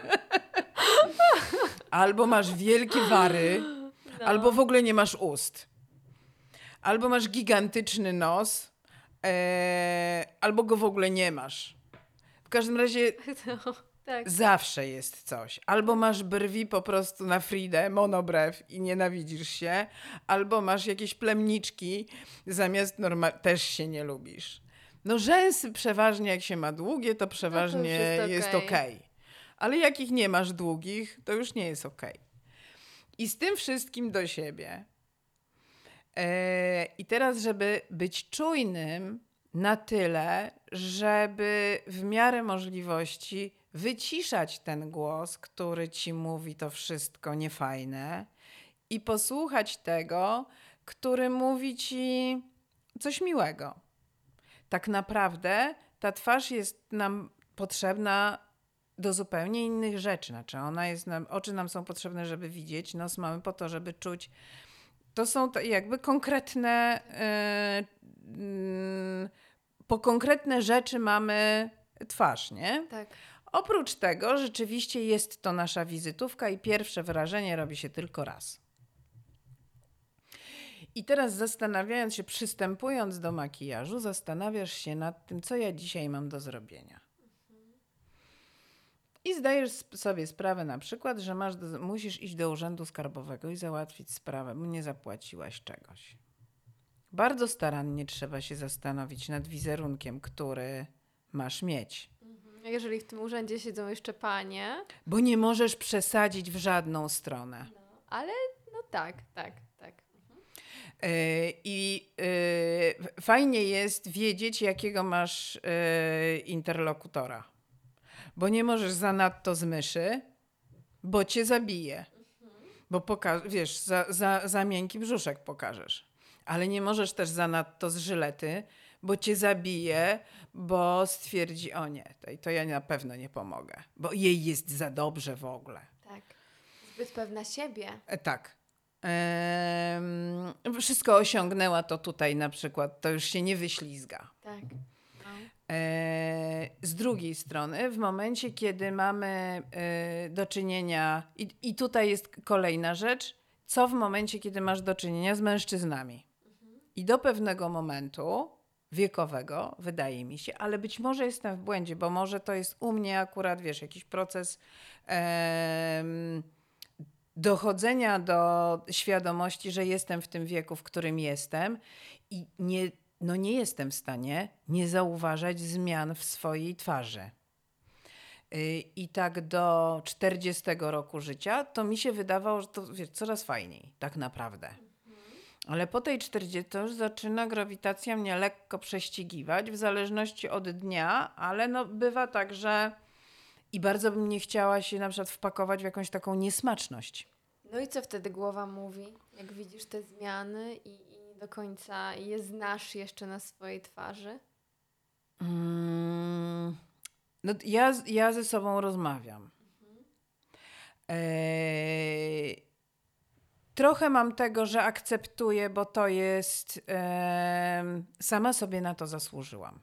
Albo masz wielkie wary, no. albo w ogóle nie masz ust. Albo masz gigantyczny nos, e, albo go w ogóle nie masz. W każdym razie. No, Tak. Zawsze jest coś. Albo masz brwi po prostu na Fridę, monobrew i nienawidzisz się, albo masz jakieś plemniczki zamiast normal też się nie lubisz. No rzęsy przeważnie jak się ma długie, to przeważnie No już jest jest okej. okej. Ale jak ich nie masz długich, to już nie jest okej. I z tym wszystkim do siebie. E, I teraz, żeby być czujnym na tyle, żeby w miarę możliwości wyciszać ten głos, który ci mówi to wszystko niefajne i posłuchać tego, który mówi ci coś miłego. Tak naprawdę ta twarz jest nam potrzebna do zupełnie innych rzeczy. Znaczy ona jest nam, oczy nam są potrzebne, żeby widzieć, nos mamy po to, żeby czuć. To są jakby konkretne, yy, yy, po konkretne rzeczy mamy twarz, nie? Tak. Oprócz tego, rzeczywiście jest to nasza wizytówka i pierwsze wrażenie robi się tylko raz. I teraz zastanawiając się, przystępując do makijażu, zastanawiasz się nad tym, co ja dzisiaj mam do zrobienia. I zdajesz sobie sprawę na przykład, że masz do, musisz iść do urzędu skarbowego i załatwić sprawę, bo nie zapłaciłaś czegoś. Bardzo starannie trzeba się zastanowić nad wizerunkiem, który masz mieć. Jeżeli w tym urzędzie siedzą jeszcze panie, Bo nie możesz przesadzić w żadną stronę. ale no tak, tak, I yy, fajnie jest wiedzieć, jakiego masz yy, interlokutora. Bo nie możesz zanadto z myszy, bo cię zabije. Bo poka- wiesz, za, za, za miękki brzuszek pokażesz. Ale nie możesz też zanadto z żylety, bo cię zabije, bo stwierdzi, o nie, to, to ja na pewno nie pomogę, bo jej jest za dobrze w ogóle. Tak. Zbyt pewna siebie. E, Tak. Wszystko osiągnęła to tutaj na przykład, to już się nie wyślizga. Tak. No. E, z drugiej strony, w momencie, kiedy mamy e, do czynienia, i, i tutaj jest kolejna rzecz, co w momencie, kiedy masz do czynienia z mężczyznami. I do pewnego momentu wiekowego, wydaje mi się, ale być może jestem w błędzie, bo może to jest u mnie akurat, wiesz, jakiś proces em, dochodzenia do świadomości, że jestem w tym wieku, w którym jestem i nie, no nie jestem w stanie nie zauważać zmian w swojej twarzy. Y, I tak do 40 roku życia to mi się wydawało, że to wiesz, coraz fajniej, tak naprawdę. Ale po tej 40 to już zaczyna grawitacja mnie lekko prześcigiwać, w zależności od dnia, ale no bywa tak, że i bardzo bym nie chciała się na przykład wpakować w jakąś taką niesmaczność. No i co wtedy głowa mówi, jak widzisz te zmiany i, i nie do końca je znasz jeszcze na swojej twarzy? Mm, no, ja, ja ze sobą rozmawiam. Eee, trochę mam tego, że akceptuję, bo to jest. sama sobie na to zasłużyłam.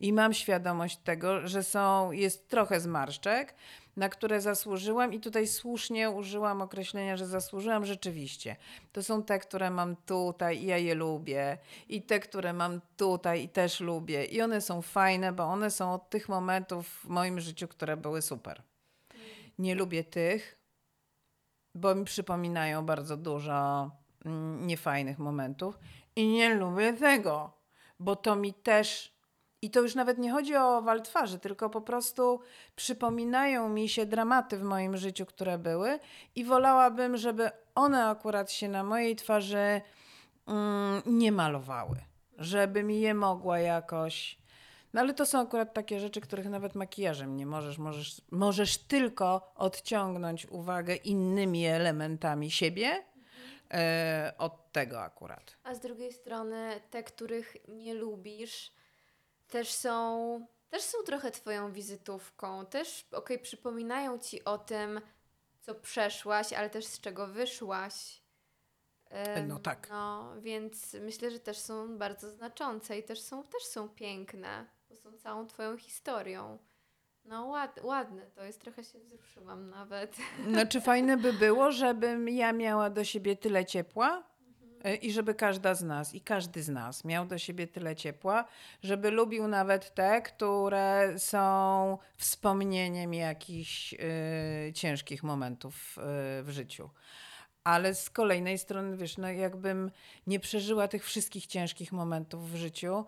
I mam świadomość tego, że są, jest trochę zmarszczek, na które zasłużyłam, i tutaj słusznie użyłam określenia, że zasłużyłam rzeczywiście. To są te, które mam tutaj i ja je lubię, i te, które mam tutaj i też lubię. I one są fajne, bo one są od tych momentów w moim życiu, które były super. Nie lubię tych, bo mi przypominają bardzo dużo mm, niefajnych momentów. I nie lubię tego, bo to mi też. I to już nawet nie chodzi o wal twarzy, tylko po prostu przypominają mi się dramaty w moim życiu, które były, i wolałabym, żeby one akurat się na mojej twarzy mm, nie malowały, żebym je mogła jakoś. No ale to są akurat takie rzeczy, których nawet makijażem nie możesz. Możesz, możesz tylko odciągnąć uwagę innymi elementami siebie e, od tego akurat. A z drugiej strony te, których nie lubisz, też są, też są trochę twoją wizytówką. Też, okej, przypominają ci o tym, co przeszłaś, ale też z czego wyszłaś. Em, No tak. No, więc myślę, że też są bardzo znaczące i też są, też są piękne, bo są całą twoją historią. No ład, ładne to jest, trochę się wzruszyłam nawet. Znaczy fajne by było, żebym ja miała do siebie tyle ciepła, I żeby każda z nas i każdy z nas miał do siebie tyle ciepła, żeby lubił nawet te, które są wspomnieniem jakichś y, ciężkich momentów y, w życiu. Ale z kolejnej strony, wiesz, no jakbym nie przeżyła tych wszystkich ciężkich momentów w życiu,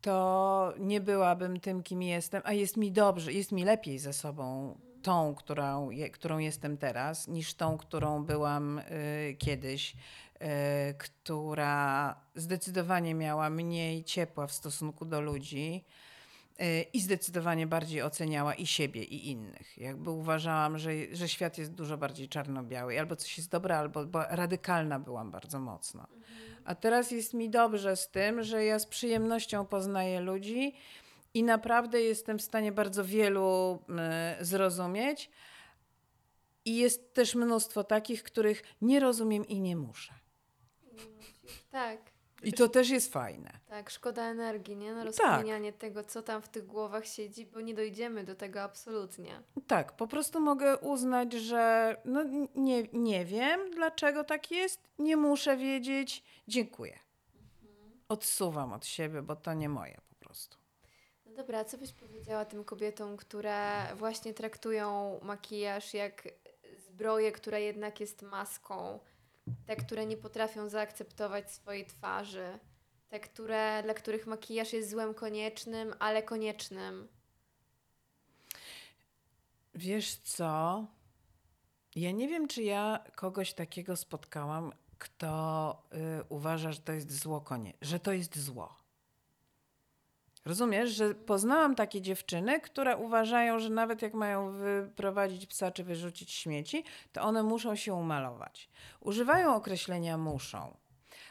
to nie byłabym tym, kim jestem, a jest mi dobrze, jest mi lepiej ze sobą tą, którą, którą jestem teraz, niż tą, którą byłam y, kiedyś, która zdecydowanie miała mniej ciepła w stosunku do ludzi y, i zdecydowanie bardziej oceniała i siebie, i innych. Jakby uważałam, że, że świat jest dużo bardziej czarno-biały, albo coś jest dobre, albo radykalna byłam bardzo mocno. A teraz jest mi dobrze z tym, że ja z przyjemnością poznaję ludzi i naprawdę jestem w stanie bardzo wielu y, zrozumieć. I jest też mnóstwo takich, których nie rozumiem i nie muszę. Tak. I to też jest fajne. Tak, szkoda energii, nie? Na rozkminianie tak. tego, co tam w tych głowach siedzi, bo nie dojdziemy do tego absolutnie. Tak, po prostu mogę uznać, że no, nie, nie wiem, dlaczego tak jest, nie muszę wiedzieć, dziękuję. Mhm. Odsuwam od siebie, bo to nie moje po prostu. No dobra, co byś powiedziała tym kobietom, które właśnie traktują makijaż jak zbroję, która jednak jest maską? Te, które nie potrafią zaakceptować swojej twarzy, te, które, dla których makijaż jest złem koniecznym, ale koniecznym. Wiesz co? Ja nie wiem, czy ja kogoś takiego spotkałam, kto y, uważa, że to jest zło konie, że to jest zło. Rozumiesz, że poznałam takie dziewczyny, które uważają, że nawet jak mają wyprowadzić psa czy wyrzucić śmieci, to one muszą się umalować. Używają określenia muszą,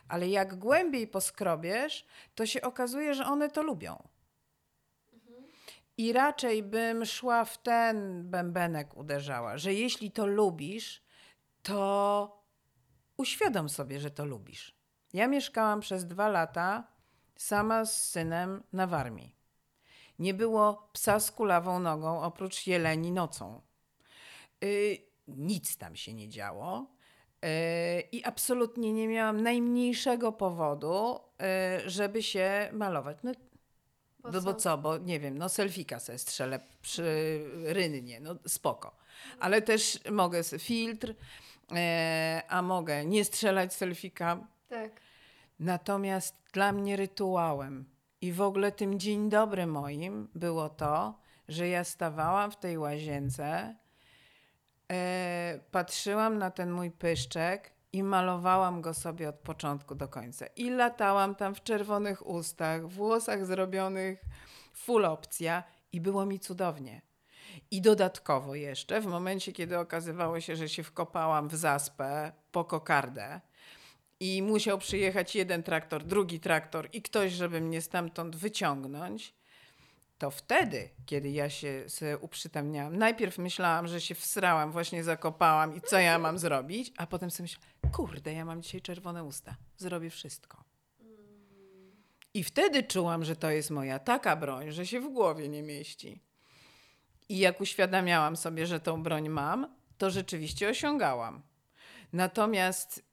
ale jak głębiej poskrobiesz, to się okazuje, że one to lubią. I raczej bym szła w ten bębenek uderzała, że jeśli to lubisz, to uświadom sobie, że to lubisz. Ja mieszkałam przez dwa lata sama z synem na Warmii. Nie było psa z kulawą nogą oprócz jeleni nocą. Yy, nic tam się nie działo. Yy, I absolutnie nie miałam najmniejszego powodu, yy, żeby się malować. No, no bo co, bo nie wiem, no selfika se strzelę przy rynnie, no spoko. Ale też mogę filtr, yy, a mogę nie strzelać selfika. Tak. Natomiast dla mnie rytuałem i w ogóle tym dzień dobry moim było to, że ja stawałam w tej łazience, e, patrzyłam na ten mój pyszczek i malowałam go sobie od początku do końca. I latałam tam w czerwonych ustach, włosach zrobionych full opcja i było mi cudownie. I dodatkowo jeszcze, w momencie, kiedy okazywało się, że się wkopałam w zaspę po kokardę, i musiał przyjechać jeden traktor, drugi traktor i ktoś, żeby mnie stamtąd wyciągnąć, to wtedy, kiedy ja się uprzytamniałam, najpierw myślałam, że się wsrałam, właśnie zakopałam i co ja mam zrobić, a potem sobie myślałam, kurde, ja mam dzisiaj czerwone usta, zrobię wszystko. I wtedy czułam, że to jest moja taka broń, że się w głowie nie mieści. I jak uświadamiałam sobie, że tą broń mam, to rzeczywiście osiągałam. Natomiast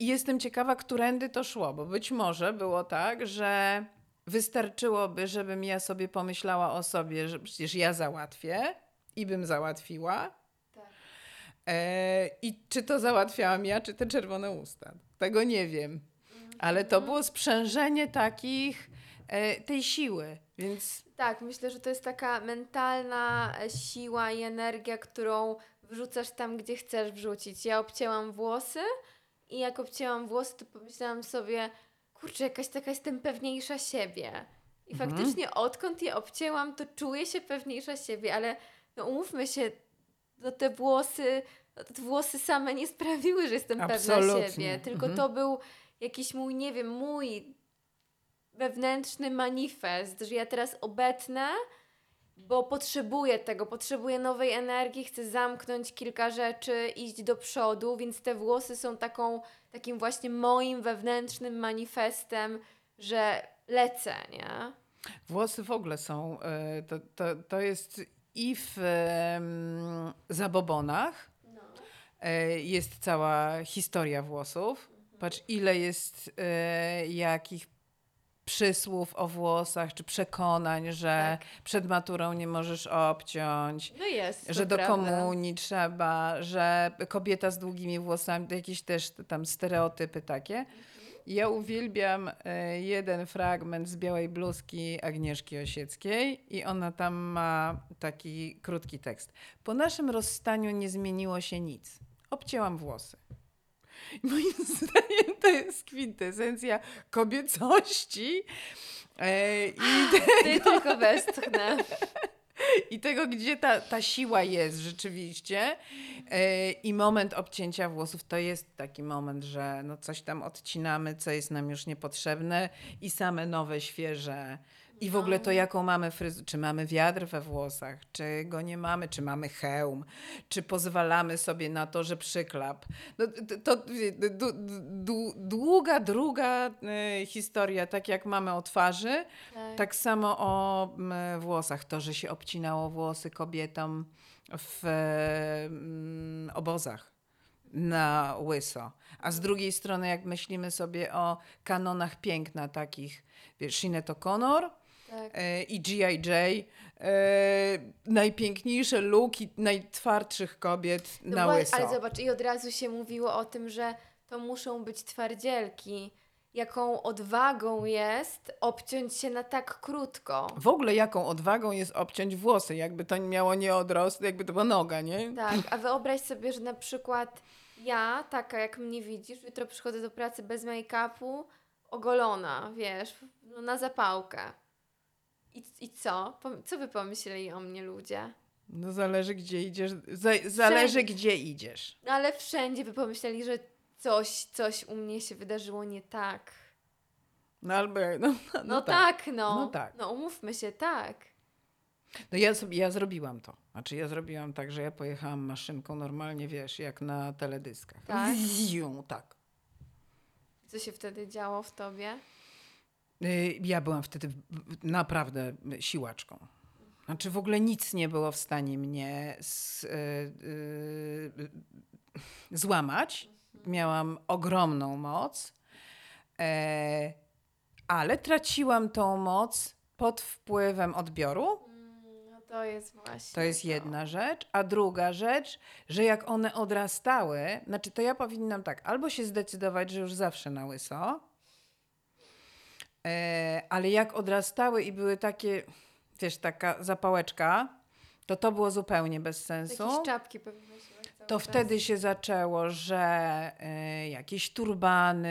i jestem ciekawa, którędy to szło, bo być może było tak, że wystarczyłoby, żebym ja sobie pomyślała o sobie, że przecież ja załatwię i bym załatwiła. Tak. E, I czy to załatwiałam ja, czy te czerwone usta? Tego nie wiem. Ale to mhm. było sprzężenie takich, e, tej siły, więc... Tak, myślę, że to jest taka mentalna siła i energia, którą wrzucasz tam, gdzie chcesz wrzucić. Ja obcięłam włosy, i jak obcięłam włosy, to pomyślałam sobie, kurczę, jakaś taka jestem pewniejsza siebie. I mhm. faktycznie odkąd je obcięłam, to czuję się pewniejsza siebie, ale no umówmy się, no te włosy, no te włosy same nie sprawiły, że jestem Absolutnie. pewna siebie. Tylko mhm. to był jakiś mój, nie wiem, mój wewnętrzny manifest, że ja teraz obetnę bo potrzebuję tego, potrzebuję nowej energii, chcę zamknąć kilka rzeczy, iść do przodu, więc te włosy są taką, takim właśnie moim wewnętrznym manifestem, że lecę, nie? Włosy w ogóle są, e, to, to, to jest i w um, zabobonach, no. jest cała historia włosów, Patrz, ile jest y, jakich przysłów o włosach, czy przekonań, że Tak. przed maturą nie możesz obciąć, No jest. że do prawda. komunii trzeba, że kobieta z długimi włosami, to jakieś też tam stereotypy takie. Ja uwielbiam e, jeden fragment z Białej Bluzki Agnieszki Osieckiej i ona tam ma taki krótki tekst. Po naszym rozstaniu nie zmieniło się nic. Obcięłam włosy. I Moim zdaniem to jest kwintesencja kobiecości e, i, Ty tylko westchnę. i tego, gdzie ta, ta siła jest rzeczywiście. E, I moment obcięcia włosów to jest taki moment, że no coś tam odcinamy, co jest nam już niepotrzebne i same nowe, świeże. I w ogóle to, jaką mamy fryzurę, czy mamy wiatr we włosach, czy go nie mamy, czy mamy hełm, czy pozwalamy sobie na to, że przyklap. No, to, długa, druga e, historia, tak jak mamy o twarzy, Tak. tak samo o włosach. To, że się obcinało włosy kobietom w mm, obozach na łyso. A z drugiej strony, jak myślimy sobie o kanonach piękna takich, wiesz, Sinead O'Connor Tak. e, i G.I. J., e, najpiękniejsze luki najtwardszych kobiet No na łyso. Ale zobacz, i od razu się mówiło o tym, że to muszą być twardzielki. Jaką odwagą jest obciąć się na tak krótko. W ogóle jaką odwagą jest obciąć włosy, jakby to miało nie odrosnąć, jakby to była noga, nie? Tak, a wyobraź sobie, że na przykład ja, taka jak mnie widzisz, jutro przychodzę do pracy bez make-upu, ogolona, wiesz, no na zapałkę. I, I co? Co by pomyśleli o mnie ludzie? No zależy gdzie idziesz, za, zależy Wszędzie. gdzie idziesz. No ale wszędzie by pomyśleli, że coś, coś u mnie się wydarzyło nie tak. No albo, no, no, No, tak. tak. no. No tak. No umówmy się, tak. No ja, sobie, ja zrobiłam to. Znaczy ja zrobiłam tak, że ja pojechałam maszynką normalnie, wiesz, jak na teledyskach. Tak? Ziu, tak. Co się wtedy działo w tobie? Y, Ja byłam wtedy naprawdę siłaczką. Znaczy w ogóle nic nie było w stanie mnie z, y, y, złamać. Miałam ogromną moc, e, ale traciłam tą moc pod wpływem odbioru. No to jest właśnie. To jest jedna rzecz. A druga rzecz, że jak one odrastały, znaczy to ja powinnam tak, albo się zdecydować, że już zawsze na łyso, ale jak odrastały i były takie, wiesz, taka zapałeczka, to to było zupełnie bez sensu. Jakieś czapki pewnie To wtedy się zaczęło, że e, jakieś turbany,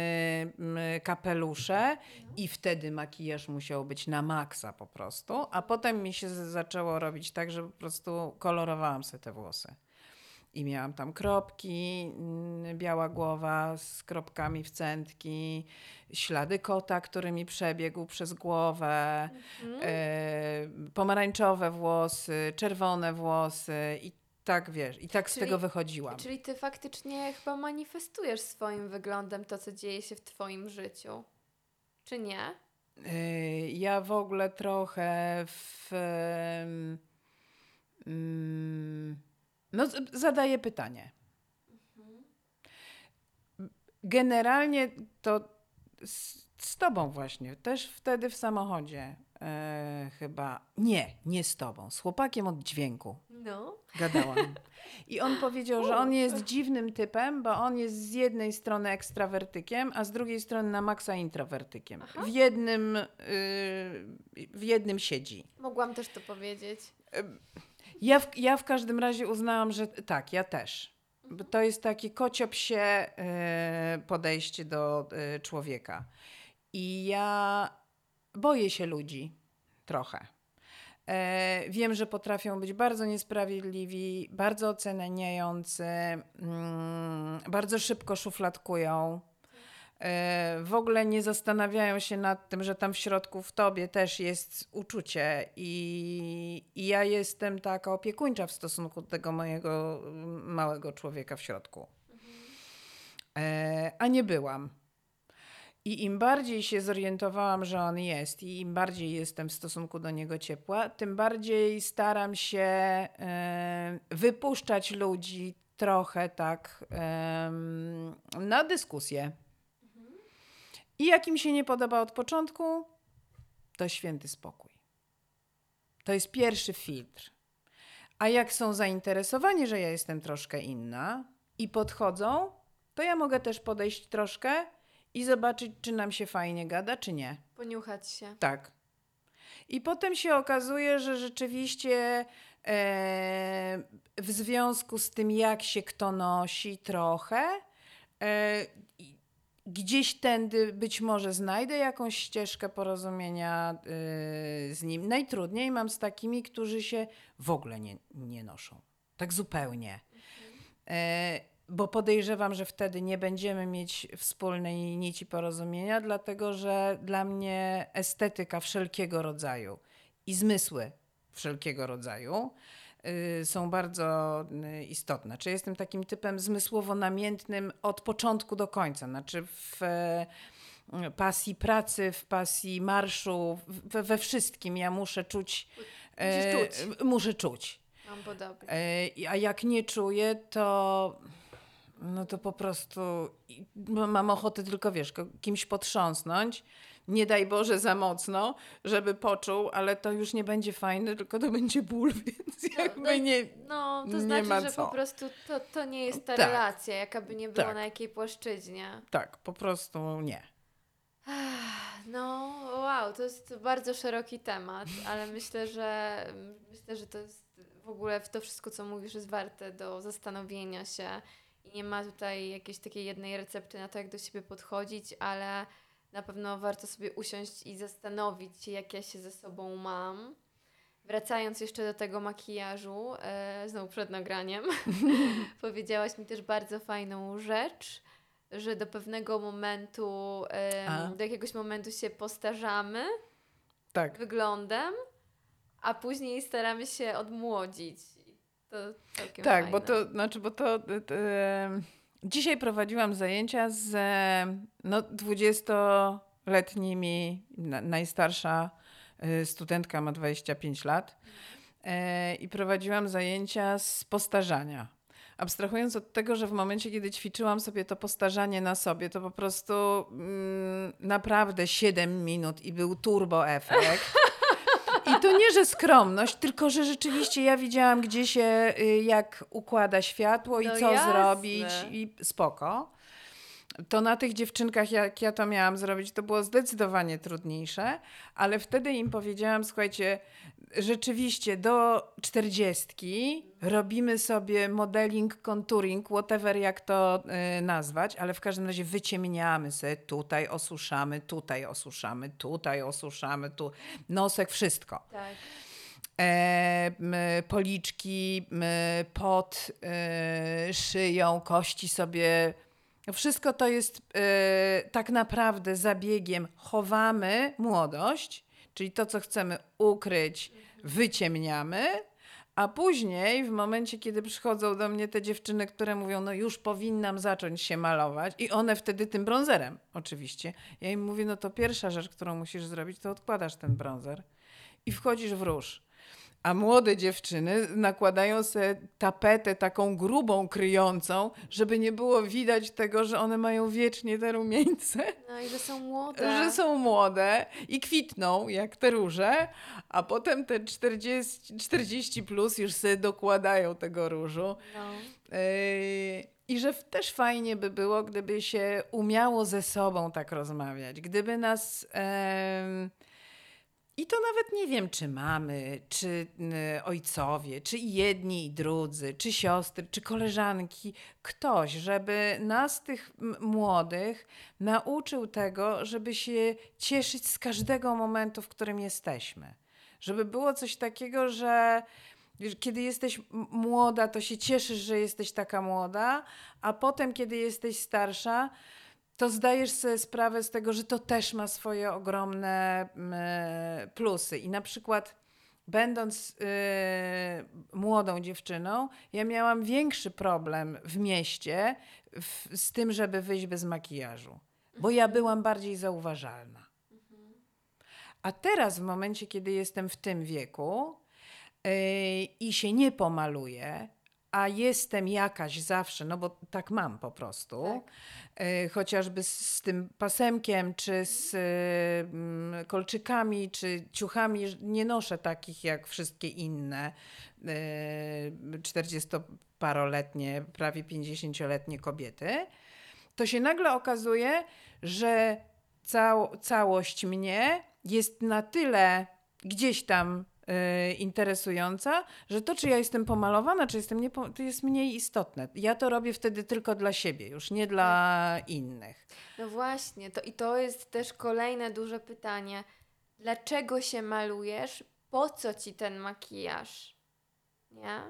m, kapelusze i wtedy makijaż musiał być na maksa po prostu, a potem mi się zaczęło robić tak, że po prostu kolorowałam sobie te włosy. I miałam tam kropki, mm, biała głowa z kropkami w centki, ślady kota, który mi przebiegł przez głowę, Mhm. e, pomarańczowe włosy, czerwone włosy i tak wiesz, i tak z Czyli- tego wychodziłam. Czyli ty faktycznie chyba manifestujesz swoim wyglądem to, co dzieje się w twoim życiu. Czy nie? Y, Ja w ogóle trochę w. mm, No, zadaję pytanie. Generalnie to z, z tobą właśnie, też wtedy w samochodzie e, chyba. Nie, nie z tobą, z chłopakiem od dźwięku No. gadałam. I on powiedział, że on jest dziwnym typem, bo on jest z jednej strony ekstrawertykiem, a z drugiej strony na maksa introwertykiem. Aha. W jednym, y, w jednym siedzi. Mogłam też to powiedzieć. Ja w, ja w każdym razie uznałam, że tak, ja też. Bo to jest takie kociopsie y, podejście do y, człowieka. I ja boję się ludzi trochę. E, wiem, że potrafią być bardzo niesprawiedliwi, bardzo oceniający, mm, bardzo szybko szufladkują. E, w ogóle nie zastanawiają się nad tym, że tam w środku w tobie też jest uczucie i, i ja jestem taka opiekuńcza w stosunku do tego mojego małego człowieka w środku. E, a nie byłam. I im bardziej się zorientowałam, że on jest, i im bardziej jestem w stosunku do niego ciepła, tym bardziej staram się e, wypuszczać ludzi trochę tak na dyskusję. I jak im się nie podoba od początku, to święty spokój. To jest pierwszy filtr. A jak są zainteresowani, że ja jestem troszkę inna i podchodzą, to ja mogę też podejść troszkę i zobaczyć, czy nam się fajnie gada, czy nie. Poniuchać się. Tak. I potem się okazuje, że rzeczywiście e, w związku z tym, jak się kto nosi trochę, e, gdzieś tędy być może znajdę jakąś ścieżkę porozumienia y, z nim. Najtrudniej mam z takimi, którzy się w ogóle nie, nie noszą. Tak zupełnie. E, bo podejrzewam, że wtedy nie będziemy mieć wspólnej nici porozumienia, dlatego że dla mnie estetyka wszelkiego rodzaju i zmysły wszelkiego rodzaju Y, są bardzo y, istotne. Czy jestem takim typem zmysłowo namiętnym od początku do końca, znaczy w y, pasji pracy, w pasji marszu, we, we wszystkim ja muszę czuć. czuć. Muszę czuć. Mam podobnie. A jak nie czuję, to no to po prostu mam ochotę tylko, wiesz, kimś potrząsnąć nie daj Boże za mocno, żeby poczuł, ale to już nie będzie fajne, tylko to będzie ból, więc no, jakby no, nie No, to nie znaczy, ma że co. po prostu to, to nie jest ta tak. relacja, jaka by nie była tak. na jakiej płaszczyźnie. Tak, po prostu nie. No, wow, to jest bardzo szeroki temat, ale myślę, że myślę, że to jest w ogóle w to wszystko, co mówisz, jest warte do zastanowienia się i nie ma tutaj jakiejś takiej jednej recepty na to, jak do siebie podchodzić, ale na pewno warto sobie usiąść i zastanowić się, jak ja się ze sobą mam. Wracając jeszcze do tego makijażu, e, znowu przed nagraniem, powiedziałaś mi też bardzo fajną rzecz, że do pewnego momentu, e, do jakiegoś momentu się postarzamy tak. wyglądem, a później staramy się odmłodzić. To tak, fajne. bo to znaczy, bo to. to, to Dzisiaj prowadziłam zajęcia z no, 20-letnimi, najstarsza y, studentka ma 25 lat e, i prowadziłam zajęcia z postarzania. Abstrahując od tego, że w momencie, kiedy ćwiczyłam sobie to postarzanie na sobie, to po prostu mm, naprawdę 7 minut i był turbo efekt. I to nie, że skromność, tylko że rzeczywiście ja widziałam, gdzie się, y, jak układa światło i no co jasne. zrobić i spoko. To na tych dziewczynkach, jak ja to miałam zrobić, to było zdecydowanie trudniejsze, ale wtedy im powiedziałam, słuchajcie, rzeczywiście do czterdziestki robimy sobie modeling, contouring, whatever jak to y, nazwać, ale w każdym razie wyciemniamy sobie, tutaj osuszamy, tutaj osuszamy, tutaj osuszamy, tu nosek, wszystko. Tak. E, policzki, pod e, szyją, kości sobie. Wszystko to jest e, tak naprawdę zabiegiem. Chowamy młodość, czyli to, co chcemy ukryć, wyciemniamy, a później, w momencie, kiedy przychodzą do mnie te dziewczyny, które mówią, no już powinnam zacząć się malować, i one wtedy tym bronzerem, oczywiście. Ja im mówię, no to pierwsza rzecz, którą musisz zrobić, to odkładasz ten bronzer i wchodzisz w róż. A młode dziewczyny nakładają sobie tapetę taką grubą, kryjącą, żeby nie było widać tego, że one mają wiecznie te rumieńce. No i że są młode. Że są młode i kwitną jak te róże, a potem te 40, 40 plus już sobie dokładają tego różu. No. Yy, I że też fajnie by było, gdyby się umiało ze sobą tak rozmawiać. Gdyby nas... Yy, i to nawet nie wiem, czy mamy, czy ojcowie, czy jedni i drudzy, czy siostry, czy koleżanki, ktoś, żeby nas, tych młodych, nauczył tego, żeby się cieszyć z każdego momentu, w którym jesteśmy. Żeby było coś takiego, że kiedy jesteś młoda, to się cieszysz, że jesteś taka młoda, a potem, kiedy jesteś starsza, to zdajesz sobie sprawę z tego, że to też ma swoje ogromne mm, plusy. I na przykład, będąc y, młodą dziewczyną, ja miałam większy problem w mieście w, z tym, żeby wyjść bez makijażu, bo ja mhm. byłam bardziej zauważalna. A teraz, w momencie, kiedy jestem w tym wieku yy, i się nie pomaluję, a jestem jakaś zawsze, no bo tak mam po prostu. Tak. E, chociażby z, z tym pasemkiem, czy z e, kolczykami, czy ciuchami. Nie noszę takich jak wszystkie inne e, 40-paroletnie, prawie 50-letnie kobiety. To się nagle okazuje, że cał, całość mnie jest na tyle gdzieś tam y, interesująca, że to, czy ja jestem pomalowana, czy jestem nie, to jest mniej istotne. Ja to robię wtedy tylko dla siebie, już nie dla innych. No właśnie, to i to jest też kolejne duże pytanie. Dlaczego się malujesz? Po co ci ten makijaż? Nie?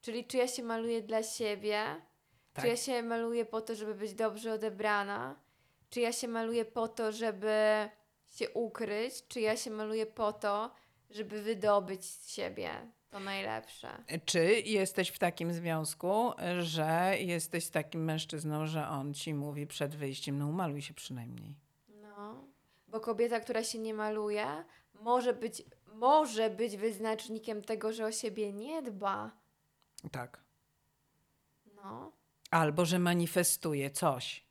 Czyli czy ja się maluję dla siebie? Tak. Czy ja się maluję po to, żeby być dobrze odebrana? Czy ja się maluję po to, żeby się ukryć? Czy ja się maluję po to, żeby wydobyć z siebie to najlepsze? Czy jesteś w takim związku, że jesteś takim mężczyzną, że on ci mówi przed wyjściem, no umaluj się przynajmniej? No, bo kobieta, która się nie maluje, może być, może być wyznacznikiem tego, że o siebie nie dba. Tak. No. Albo że manifestuje coś.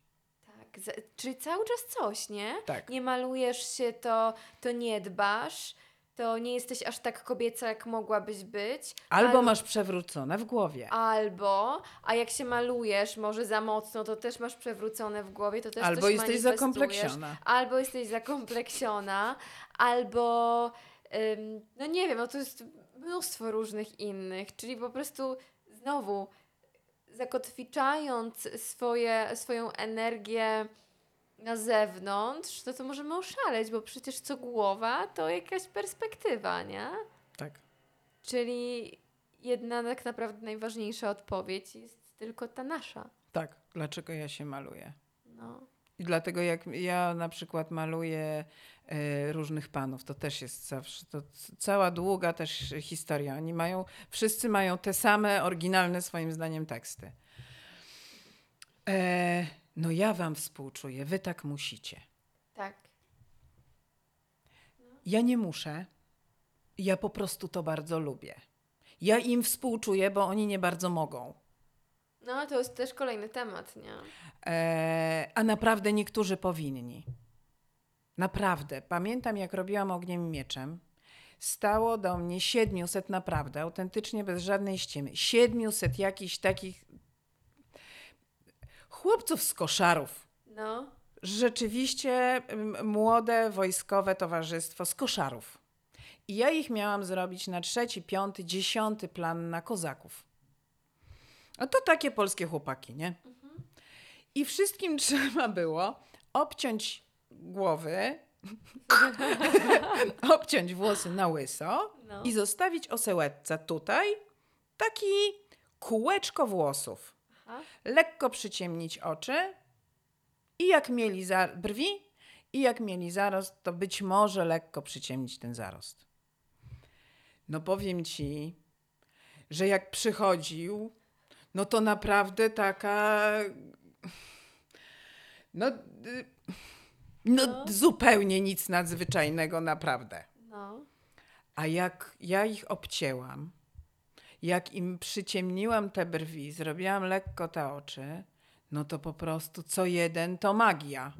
Tak, czyli cały czas coś, nie? Tak. Nie malujesz się, to, to nie dbasz, to nie jesteś aż tak kobieca, jak mogłabyś być. Albo masz przewrócone w głowie. Albo, a jak się malujesz może za mocno, to też masz przewrócone w głowie, to też Albo jesteś zakompleksiona. Albo jesteś zakompleksiona, albo ym, no nie wiem, no to jest mnóstwo różnych innych, czyli po prostu znowu zakotwiczając swoje, swoją energię na zewnątrz, no to możemy oszaleć, bo przecież co głowa to jakaś perspektywa, nie? Tak. Czyli jedna tak naprawdę najważniejsza odpowiedź jest tylko ta nasza. Tak, dlaczego ja się maluję. No. I dlatego jak ja na przykład maluję y, różnych panów, to też jest zawsze, to cała długa też historia. Oni mają, wszyscy mają te same oryginalne swoim zdaniem teksty. E, no ja wam współczuję, wy tak musicie. Tak. No. Ja nie muszę. Ja po prostu to bardzo lubię. Ja im współczuję, bo oni nie bardzo mogą. No, to jest też kolejny temat, nie? E, a naprawdę niektórzy powinni. Naprawdę. Pamiętam, jak robiłam ogniem mieczem. Stało do mnie 700, naprawdę, autentycznie bez żadnej ściemy. 700 jakichś takich chłopców z koszarów. No. Rzeczywiście młode wojskowe towarzystwo z koszarów. I ja ich miałam zrobić na trzeci, piąty, dziesiąty plan na kozaków. A to takie polskie chłopaki, nie? Mhm. I wszystkim trzeba było obciąć głowy, obciąć włosy na łyso no. i zostawić osełetce tutaj taki kółeczko włosów. Aha. Lekko przyciemnić oczy i jak mieli za brwi i jak mieli zarost, to być może lekko przyciemnić ten zarost. No powiem ci, że jak przychodził, no to naprawdę taka. No, no, no, zupełnie nic nadzwyczajnego, naprawdę. No. A jak ja ich obcięłam, jak im przyciemniłam te brwi, zrobiłam lekko te oczy, no to po prostu co jeden to magia.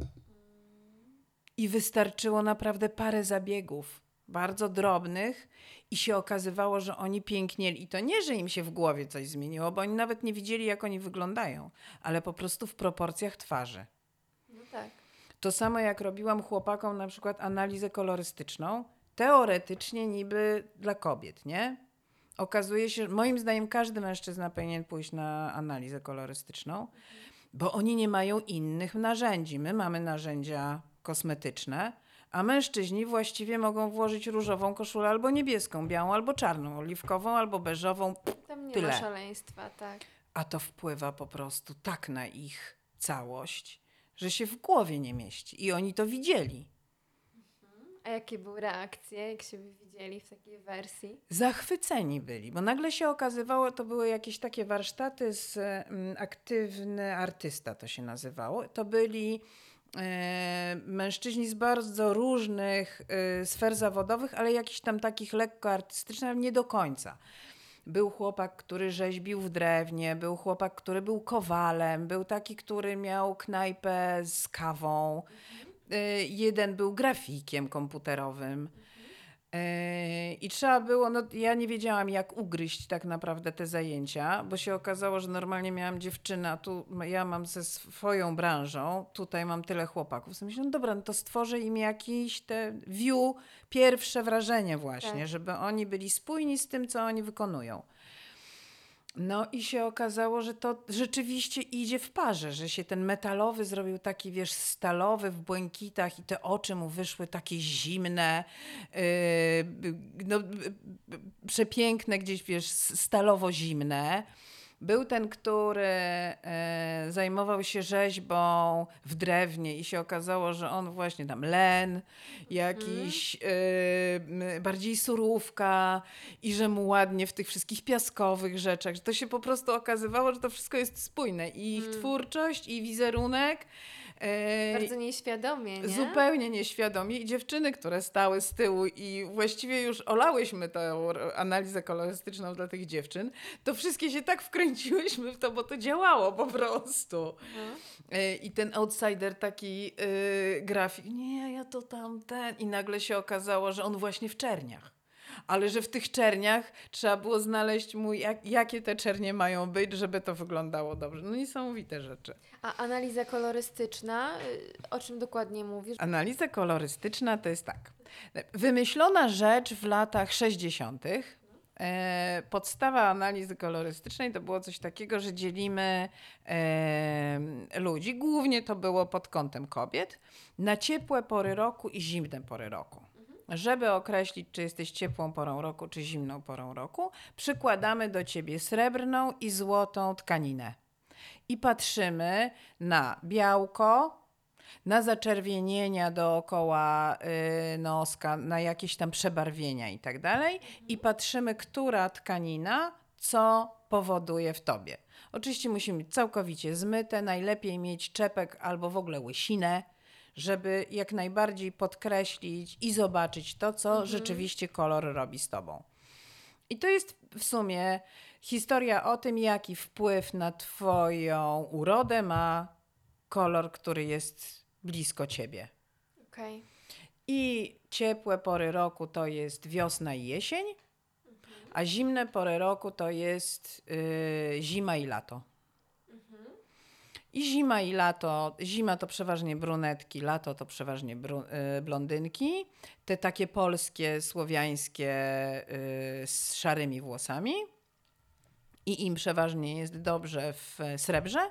I wystarczyło naprawdę parę zabiegów, bardzo drobnych, i się okazywało, że oni pięknieli. I to nie, że im się w głowie coś zmieniło, bo oni nawet nie widzieli, jak oni wyglądają, ale po prostu w proporcjach twarzy. No tak. To samo jak robiłam chłopakom na przykład analizę kolorystyczną, teoretycznie niby dla kobiet, nie? Okazuje się, moim zdaniem każdy mężczyzna powinien pójść na analizę kolorystyczną, bo oni nie mają innych narzędzi. My mamy narzędzia kosmetyczne, a mężczyźni właściwie mogą włożyć różową koszulę albo niebieską, białą albo czarną, oliwkową albo beżową. Tam nie tyle. ma szaleństwa, tak. A to wpływa po prostu tak na ich całość, że się w głowie nie mieści. I oni to widzieli. Mhm. A jakie były reakcje, jak się widzieli w takiej wersji? Zachwyceni byli, bo nagle się okazywało, to były jakieś takie warsztaty z um, aktywny artysta, to się nazywało. To byli E, mężczyźni z bardzo różnych e, sfer zawodowych, ale jakichś tam takich lekko artystycznych, ale nie do końca. Był chłopak, który rzeźbił w drewnie, był chłopak, który był kowalem, był taki, który miał knajpę z kawą. Y, jeden był grafikiem komputerowym. Y, I trzeba było, no ja nie wiedziałam jak ugryźć tak naprawdę te zajęcia, bo się okazało, że normalnie miałam dziewczynę, a tu ja mam ze swoją branżą, tutaj mam tyle chłopaków. Myślę, no dobra, no to stworzę im jakiś te view, pierwsze wrażenie właśnie, tak. żeby oni byli spójni z tym, co oni wykonują. No i się okazało, że to rzeczywiście idzie w parze, że się ten metalowy zrobił taki, wiesz, stalowy w błękitach i te oczy mu wyszły takie zimne, yy, no, przepiękne gdzieś, wiesz, stalowo-zimne. Był ten, który e, zajmował się rzeźbą w drewnie i się okazało, że on właśnie tam len, jakiś e, bardziej surówka i że mu ładnie w tych wszystkich piaskowych rzeczach. Że to się po prostu okazywało, że to wszystko jest spójne. I ich mm. twórczość, i wizerunek. Bardzo nieświadomie, nie? Zupełnie nieświadomie. I dziewczyny, które stały z tyłu i właściwie już olałyśmy tę analizę kolorystyczną dla tych dziewczyn, to wszystkie się tak wkręciłyśmy w to, bo to działało po prostu. Mhm. I ten outsider taki yy, grafik, nie, ja to tamten. I nagle się okazało, że on właśnie w czerniach ale że w tych czerniach trzeba było znaleźć mu, jak, jakie te czernie mają być, żeby to wyglądało dobrze. No niesamowite rzeczy. A analiza kolorystyczna, y, o czym dokładnie mówisz? Analiza kolorystyczna to jest tak. Wymyślona rzecz w latach 60. E, podstawa analizy kolorystycznej to było coś takiego, że dzielimy e, ludzi, głównie to było pod kątem kobiet, na ciepłe pory roku i zimne pory roku. Żeby określić, czy jesteś ciepłą porą roku, czy zimną porą roku, przykładamy do ciebie srebrną i złotą tkaninę. I patrzymy na białko, na zaczerwienienia dookoła y, noska, na jakieś tam przebarwienia i tak dalej. I patrzymy, która tkanina co powoduje w tobie. Oczywiście musimy być całkowicie zmyte, najlepiej mieć czepek albo w ogóle łysinę żeby jak najbardziej podkreślić i zobaczyć to, co mhm. rzeczywiście kolor robi z tobą. I to jest w sumie historia o tym, jaki wpływ na Twoją urodę ma kolor, który jest blisko ciebie. Okay. I ciepłe pory roku to jest wiosna i jesień, mhm. a zimne pory roku to jest yy, zima i lato. I zima i lato, zima to przeważnie brunetki, lato to przeważnie y, blondynki. Te takie polskie, słowiańskie y, z szarymi włosami. I im przeważnie jest dobrze w srebrze.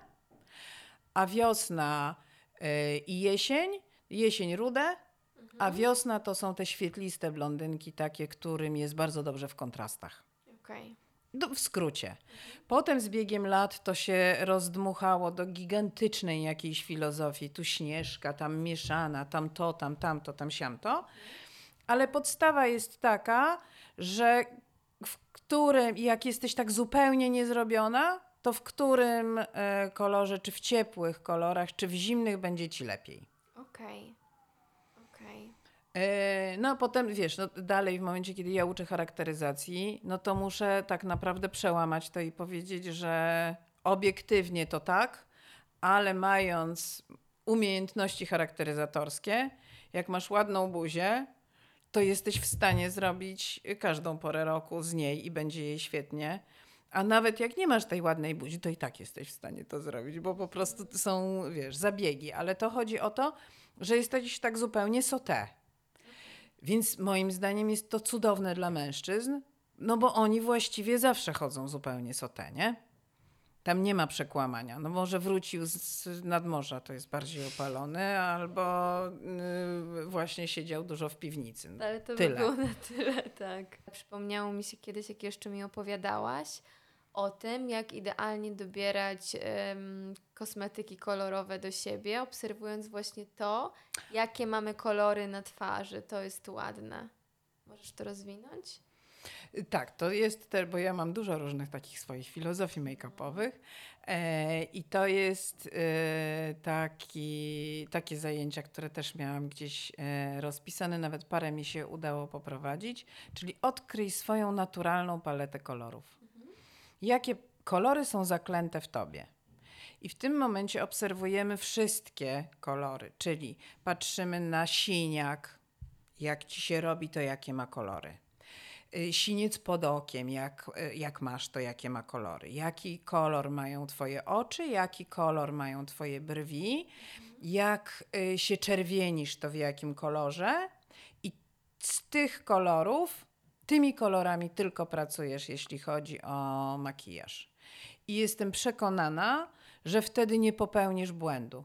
A wiosna y, i jesień, jesień rude, a mhm. wiosna to są te świetliste blondynki, takie, którym jest bardzo dobrze w kontrastach. Okay. No, w skrócie. Potem z biegiem lat to się rozdmuchało do gigantycznej jakiejś filozofii. Tu śnieżka, tam mieszana, tam to, tam tamto, tam siamto. Ale podstawa jest taka, że w którym, jak jesteś tak zupełnie niezrobiona, to w którym e, kolorze, czy w ciepłych kolorach, czy w zimnych będzie ci lepiej. Okej. Okay. E, no a potem, wiesz, no, dalej w momencie, kiedy ja uczę charakteryzacji, no to muszę tak naprawdę przełamać to i powiedzieć, że obiektywnie to tak, ale mając umiejętności charakteryzatorskie, jak masz ładną buzię, to jesteś w stanie zrobić każdą porę roku z niej i będzie jej świetnie. A nawet jak nie masz tej ładnej buzi, to i tak jesteś w stanie to zrobić, bo po prostu są, wiesz, zabiegi. Ale to chodzi o to, że jesteś tak zupełnie sote. Więc moim zdaniem jest to cudowne dla mężczyzn, no bo oni właściwie zawsze chodzą zupełnie sotę, nie? Tam nie ma przekłamania. No może wrócił z nadmorza, to jest bardziej opalony, albo yy, właśnie siedział dużo w piwnicy. No, Ale to tyle. by było na tyle, tak. Przypomniało mi się kiedyś, jak jeszcze mi opowiadałaś, o tym, jak idealnie dobierać um, kosmetyki kolorowe do siebie, obserwując właśnie to, jakie mamy kolory na twarzy. To jest ładne. Możesz to rozwinąć? Tak, to jest też, bo ja mam dużo różnych takich swoich filozofii make-upowych e, i to jest e, taki, takie zajęcia, które też miałam gdzieś e, rozpisane, nawet parę mi się udało poprowadzić, czyli odkryj swoją naturalną paletę kolorów. Jakie kolory są zaklęte w tobie. I w tym momencie obserwujemy wszystkie kolory, czyli patrzymy na siniak, jak ci się robi, to jakie ma kolory. Y, siniec pod okiem, jak, y, jak masz to, jakie ma kolory. Jaki kolor mają twoje oczy, jaki kolor mają twoje brwi, jak y, się czerwienisz, to w jakim kolorze. I z tych kolorów, tymi kolorami tylko pracujesz, jeśli chodzi o makijaż. I jestem przekonana, że wtedy nie popełnisz błędu.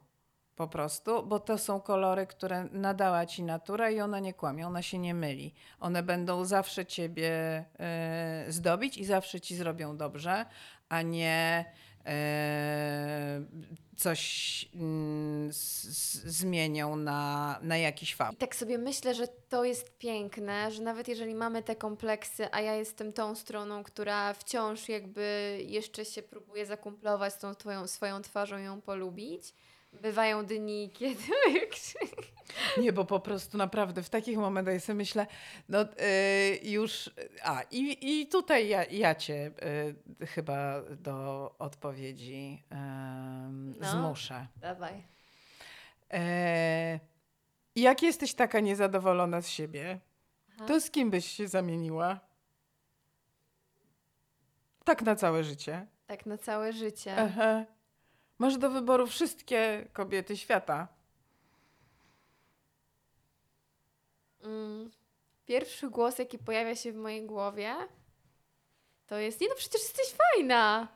Po prostu, bo to są kolory, które nadała ci natura i ona nie kłamie, ona się nie myli. One będą zawsze ciebie y, zdobić i zawsze ci zrobią dobrze, a nie coś y, zmienią na, na jakiś fakt. Tak sobie myślę, że to jest piękne, że nawet jeżeli mamy te kompleksy, a ja jestem tą stroną, która wciąż jakby jeszcze się próbuje zakumplować z tą twoją, swoją twarzą, ją polubić, bywają dni, kiedy... Nie, bo po prostu naprawdę w takich momentach sobie myślę, no yy, już, a i, i tutaj ja, ja cię yy, chyba do odpowiedzi yy, no, zmuszę. Dawaj. E, jak jesteś taka niezadowolona z siebie, Aha. to z kim byś się zamieniła? Tak na całe życie. Tak na całe życie. Aha. Masz do wyboru wszystkie kobiety świata. Mm. Pierwszy głos, jaki pojawia się w mojej głowie, to jest: Nie, no przecież jesteś fajna.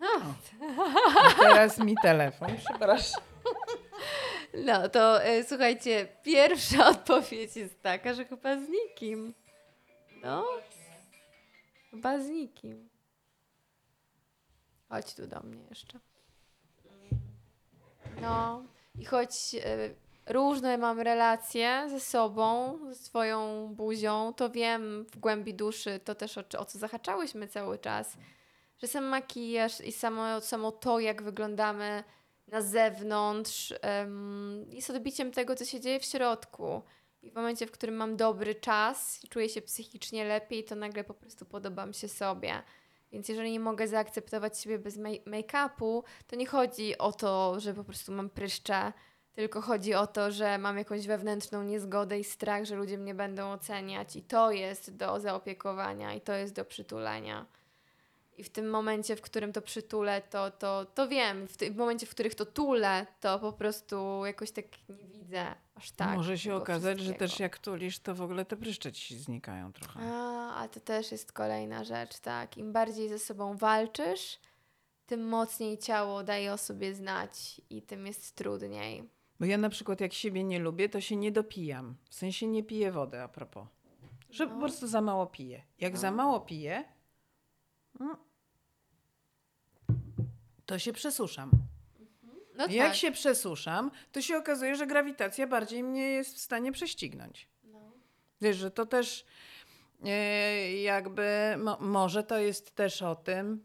teraz mi telefon, przepraszam. No to y, słuchajcie, pierwsza odpowiedź jest taka, że chyba z nikim. No, chyba z nikim. Chodź tu do mnie jeszcze. No i choć e, różne mam relacje ze sobą, ze swoją buzią, to wiem w głębi duszy, to też o, o co zahaczałyśmy cały czas, że sam makijaż i samo, samo to, jak wyglądamy na zewnątrz, um, jest odbiciem tego, co się dzieje w środku. I w momencie, w którym mam dobry czas i czuję się psychicznie lepiej, to nagle po prostu podobam się sobie. Więc jeżeli nie mogę zaakceptować siebie bez make-upu, to nie chodzi o to, że po prostu mam pryszcze, tylko chodzi o to, że mam jakąś wewnętrzną niezgodę i strach, że ludzie mnie będą oceniać i to jest do zaopiekowania i to jest do przytulenia. I w tym momencie, w którym to przytulę, to, to, to wiem. W, w momencie, w których to tulę, to po prostu jakoś tak nie widzę aż tak. Może się okazać, że też jak tulisz, to w ogóle te pryszcze ci znikają trochę. A, a to też jest kolejna rzecz, tak. Im bardziej ze sobą walczysz, tym mocniej ciało daje o sobie znać i tym jest trudniej. Bo ja na przykład jak siebie nie lubię, to się nie dopijam. W sensie nie piję wody a propos. Że no. po prostu za mało piję. Jak no. za mało piję, no, to się przesuszam. No Jak tak. się przesuszam, to się okazuje, że grawitacja bardziej mnie jest w stanie prześcignąć. No. Wiesz, że to też e, jakby, mo, może to jest też o tym,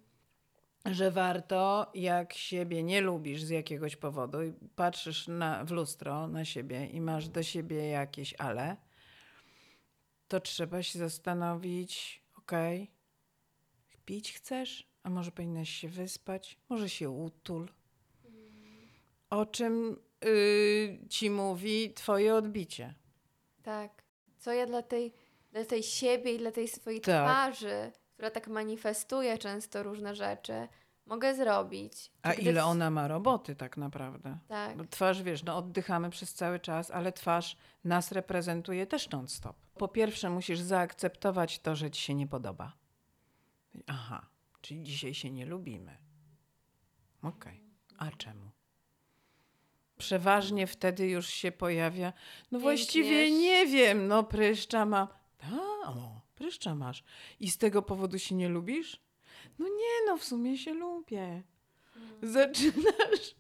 że warto, jak siebie nie lubisz z jakiegoś powodu i patrzysz na, w lustro na siebie i masz do siebie jakieś ale, to trzeba się zastanowić, okej, okay, pić chcesz? A może powinnaś się wyspać? Może się utul? O czym yy, ci mówi twoje odbicie? Tak. Co ja dla tej, dla tej siebie i dla tej swojej tak. twarzy, która tak manifestuje często różne rzeczy, mogę zrobić? A ile ona ma roboty tak naprawdę? Tak. Bo twarz, wiesz, no oddychamy przez cały czas, ale twarz nas reprezentuje też non-stop. Po pierwsze musisz zaakceptować to, że ci się nie podoba. Aha, Czyli dzisiaj się nie lubimy. Okej. Okay. A czemu? Przeważnie wtedy już się pojawia. No właściwie nie wiem, no pryszcza mam. A, o, pryszcza masz. I z tego powodu się nie lubisz? No nie, no w sumie się lubię. Hmm. Zaczynasz.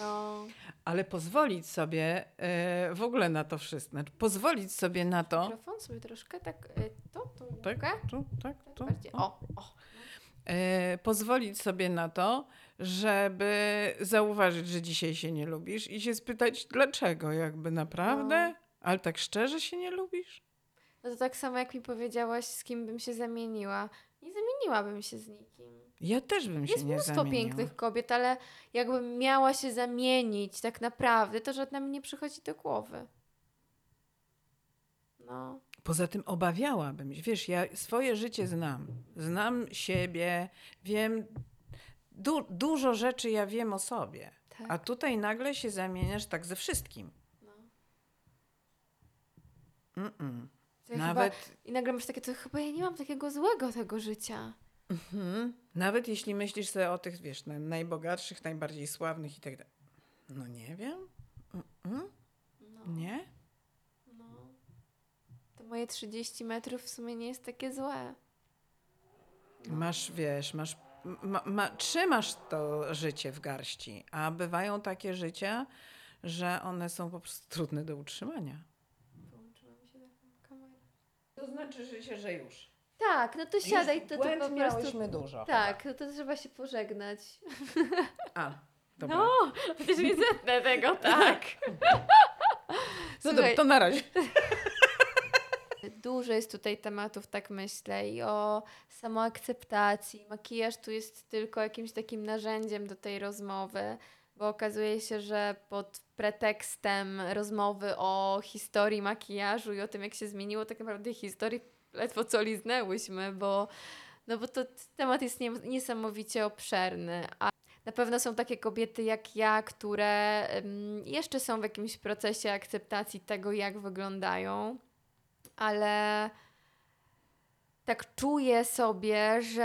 No. Ale pozwolić sobie e, w ogóle na to wszystko. Znaczy, pozwolić sobie na to. Mikrofon sobie troszkę tak. E, to, to. Tak, tu, tak, tu. O, o. E, pozwolić sobie na to, żeby zauważyć, że dzisiaj się nie lubisz i się spytać, dlaczego, jakby naprawdę? No. Ale tak szczerze się nie lubisz? No to tak samo jak mi powiedziałaś, z kim bym się zamieniła. Nie zamieniłabym się z nikim. Ja też bym się Jest nie mnóstwo zamieniła. pięknych kobiet, ale jakbym miała się zamienić tak naprawdę, to żadna mi nie przychodzi do głowy. No. Poza tym obawiałabym się. Wiesz, ja swoje życie znam. Znam siebie, wiem. Du- dużo rzeczy ja wiem o sobie. Tak. A tutaj nagle się zamieniasz tak ze wszystkim. No. Mm-mm. To ja Nawet, Chyba, I nagle masz takie, to chyba ja nie mam takiego złego tego życia. mhm. Nawet jeśli myślisz sobie o tych, wiesz, naj- najbogatszych, najbardziej sławnych i tak dalej. No nie wiem. Mm-mm. No. Nie? no. To moje 30 metrów w sumie nie jest takie złe. No. Masz, wiesz, masz, ma, ma, trzymasz to życie w garści, a bywają takie życia, że one są po prostu trudne do utrzymania. Wyłączyła mi się taką kamerę. To znaczy życie, że już. Tak, no to siadaj, to, to po prostu... miałyśmy dużo. Tak, no to trzeba się pożegnać. A, dobra. No, przecież nie zetnę tego, tak. no Słuchaj, dobra, to na razie. Dużo jest tutaj tematów, tak myślę, i o samoakceptacji. Makijaż tu jest tylko jakimś takim narzędziem do tej rozmowy, bo okazuje się, że pod pretekstem rozmowy o historii makijażu i o tym, jak się zmieniło, tak naprawdę historii ledwo co liznęłyśmy, bo, no bo to temat jest nie, niesamowicie obszerny. A na pewno są takie kobiety jak ja, które jeszcze są w jakimś procesie akceptacji tego, jak wyglądają ale tak czuję sobie, że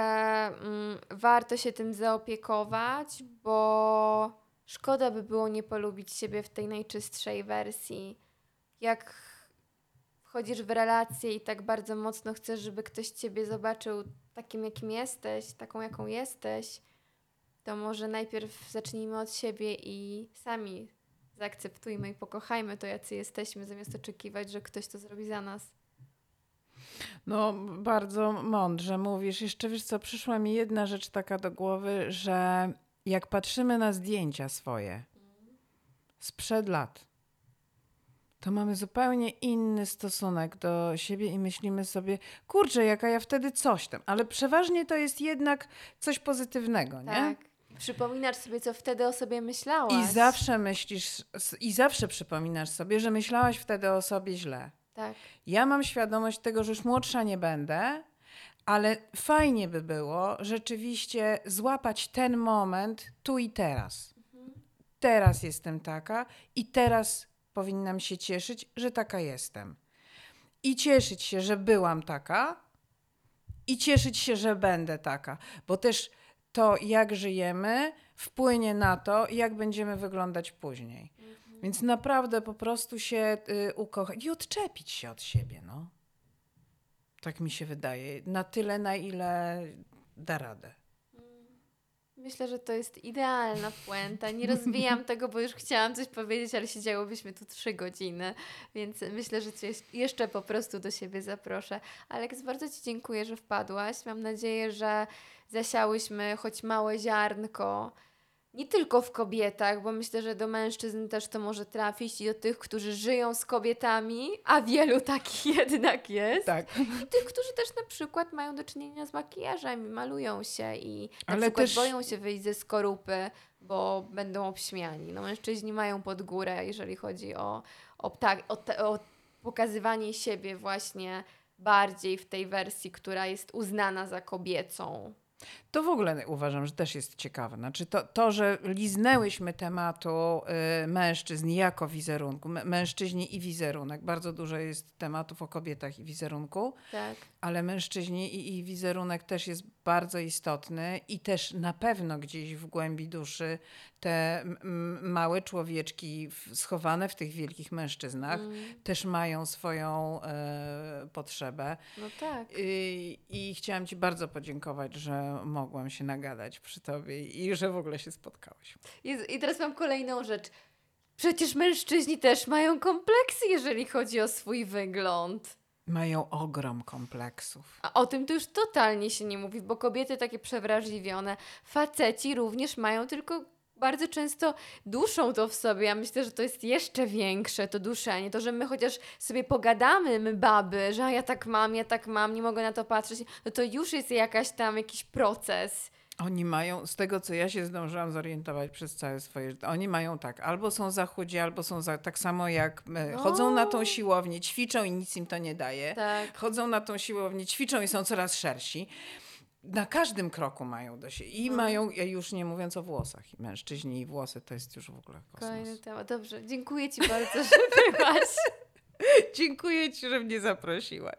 mm, warto się tym zaopiekować, bo szkoda by było nie polubić siebie w tej najczystszej wersji. Jak wchodzisz w relację i tak bardzo mocno chcesz, żeby ktoś ciebie zobaczył takim, jakim jesteś, taką, jaką jesteś, to może najpierw zacznijmy od siebie i sami zaakceptujmy i pokochajmy to, jacy jesteśmy, zamiast oczekiwać, że ktoś to zrobi za nas. No, bardzo mądrze mówisz. Jeszcze wiesz co, przyszła mi jedna rzecz taka do głowy, że jak patrzymy na zdjęcia swoje sprzed lat, to mamy zupełnie inny stosunek do siebie i myślimy sobie, kurczę, jaka ja wtedy coś tam. Ale przeważnie to jest jednak coś pozytywnego, nie? Tak. Przypominasz sobie, co wtedy o sobie myślałaś. I zawsze myślisz, i zawsze przypominasz sobie, że myślałaś wtedy o sobie źle. Tak. Ja mam świadomość tego, że już młodsza nie będę, ale fajnie by było rzeczywiście złapać ten moment tu i teraz. Teraz jestem taka i teraz powinnam się cieszyć, że taka jestem. I cieszyć się, że byłam taka, i cieszyć się, że będę taka, bo też to, jak żyjemy, wpłynie na to, jak będziemy wyglądać później. Więc naprawdę po prostu się y, ukochać i odczepić się od siebie, no. Tak mi się wydaje. Na tyle, na ile da radę. Myślę, że to jest idealna puenta. Nie rozwijam tego, bo już chciałam coś powiedzieć, ale siedziałobyśmy tu trzy godziny, więc myślę, że Cię jeszcze po prostu do siebie zaproszę. Aleks, bardzo Ci dziękuję, że wpadłaś. Mam nadzieję, że zasiałyśmy choć małe ziarnko nie tylko w kobietach, bo myślę, że do mężczyzn też to może trafić i do tych, którzy żyją z kobietami, a wielu takich jednak jest. Tak. I tych, którzy też na przykład mają do czynienia z makijażem i malują się i na Ale przykład też- boją się wyjść ze skorupy, bo będą obśmiani. No mężczyźni mają pod górę, jeżeli chodzi o, o, o, te, o pokazywanie siebie właśnie bardziej w tej wersji, która jest uznana za kobiecą. To w ogóle uważam, że też jest ciekawe. Znaczy to, to że liznęłyśmy tematu y, mężczyzn jako wizerunku, mężczyźni i wizerunek. Bardzo dużo jest tematów o kobietach i wizerunku. Tak. Ale mężczyźni i ich wizerunek też jest bardzo istotny i też na pewno gdzieś w głębi duszy te małe człowieczki w, schowane w tych wielkich mężczyznach Mm, też mają swoją e, potrzebę. no tak. I, I chciałam Ci bardzo podziękować, że mogłam się nagadać przy Tobie i że w ogóle się spotkałaś. I teraz mam kolejną rzecz. Przecież mężczyźni też mają kompleksy, jeżeli chodzi o swój wygląd. Mają ogrom kompleksów. A o tym to już totalnie się nie mówi, bo kobiety takie przewrażliwione, faceci również mają tylko bardzo często duszą to w sobie. Ja myślę, że to jest jeszcze większe, to duszenie. To, że my chociaż sobie pogadamy, my baby, że ja tak mam, ja tak mam, nie mogę na to patrzeć, no to już jest jakaś tam jakiś proces. Oni mają, z tego co ja się zdążyłam zorientować przez całe swoje życie, oni mają tak, albo są za chudzi, albo są za, tak samo jak my. Chodzą na tą siłownię, ćwiczą i nic im to nie daje. Tak. Chodzą na tą siłownię, ćwiczą i są coraz szersi. Na każdym kroku mają do siebie. I No. mają, ja już nie mówiąc o włosach, i mężczyźni i włosy to jest już w ogóle Kolejny kosmos. temat. Dobrze, dziękuję Ci bardzo, że byłaś. Dziękuję ci, że mnie zaprosiłaś.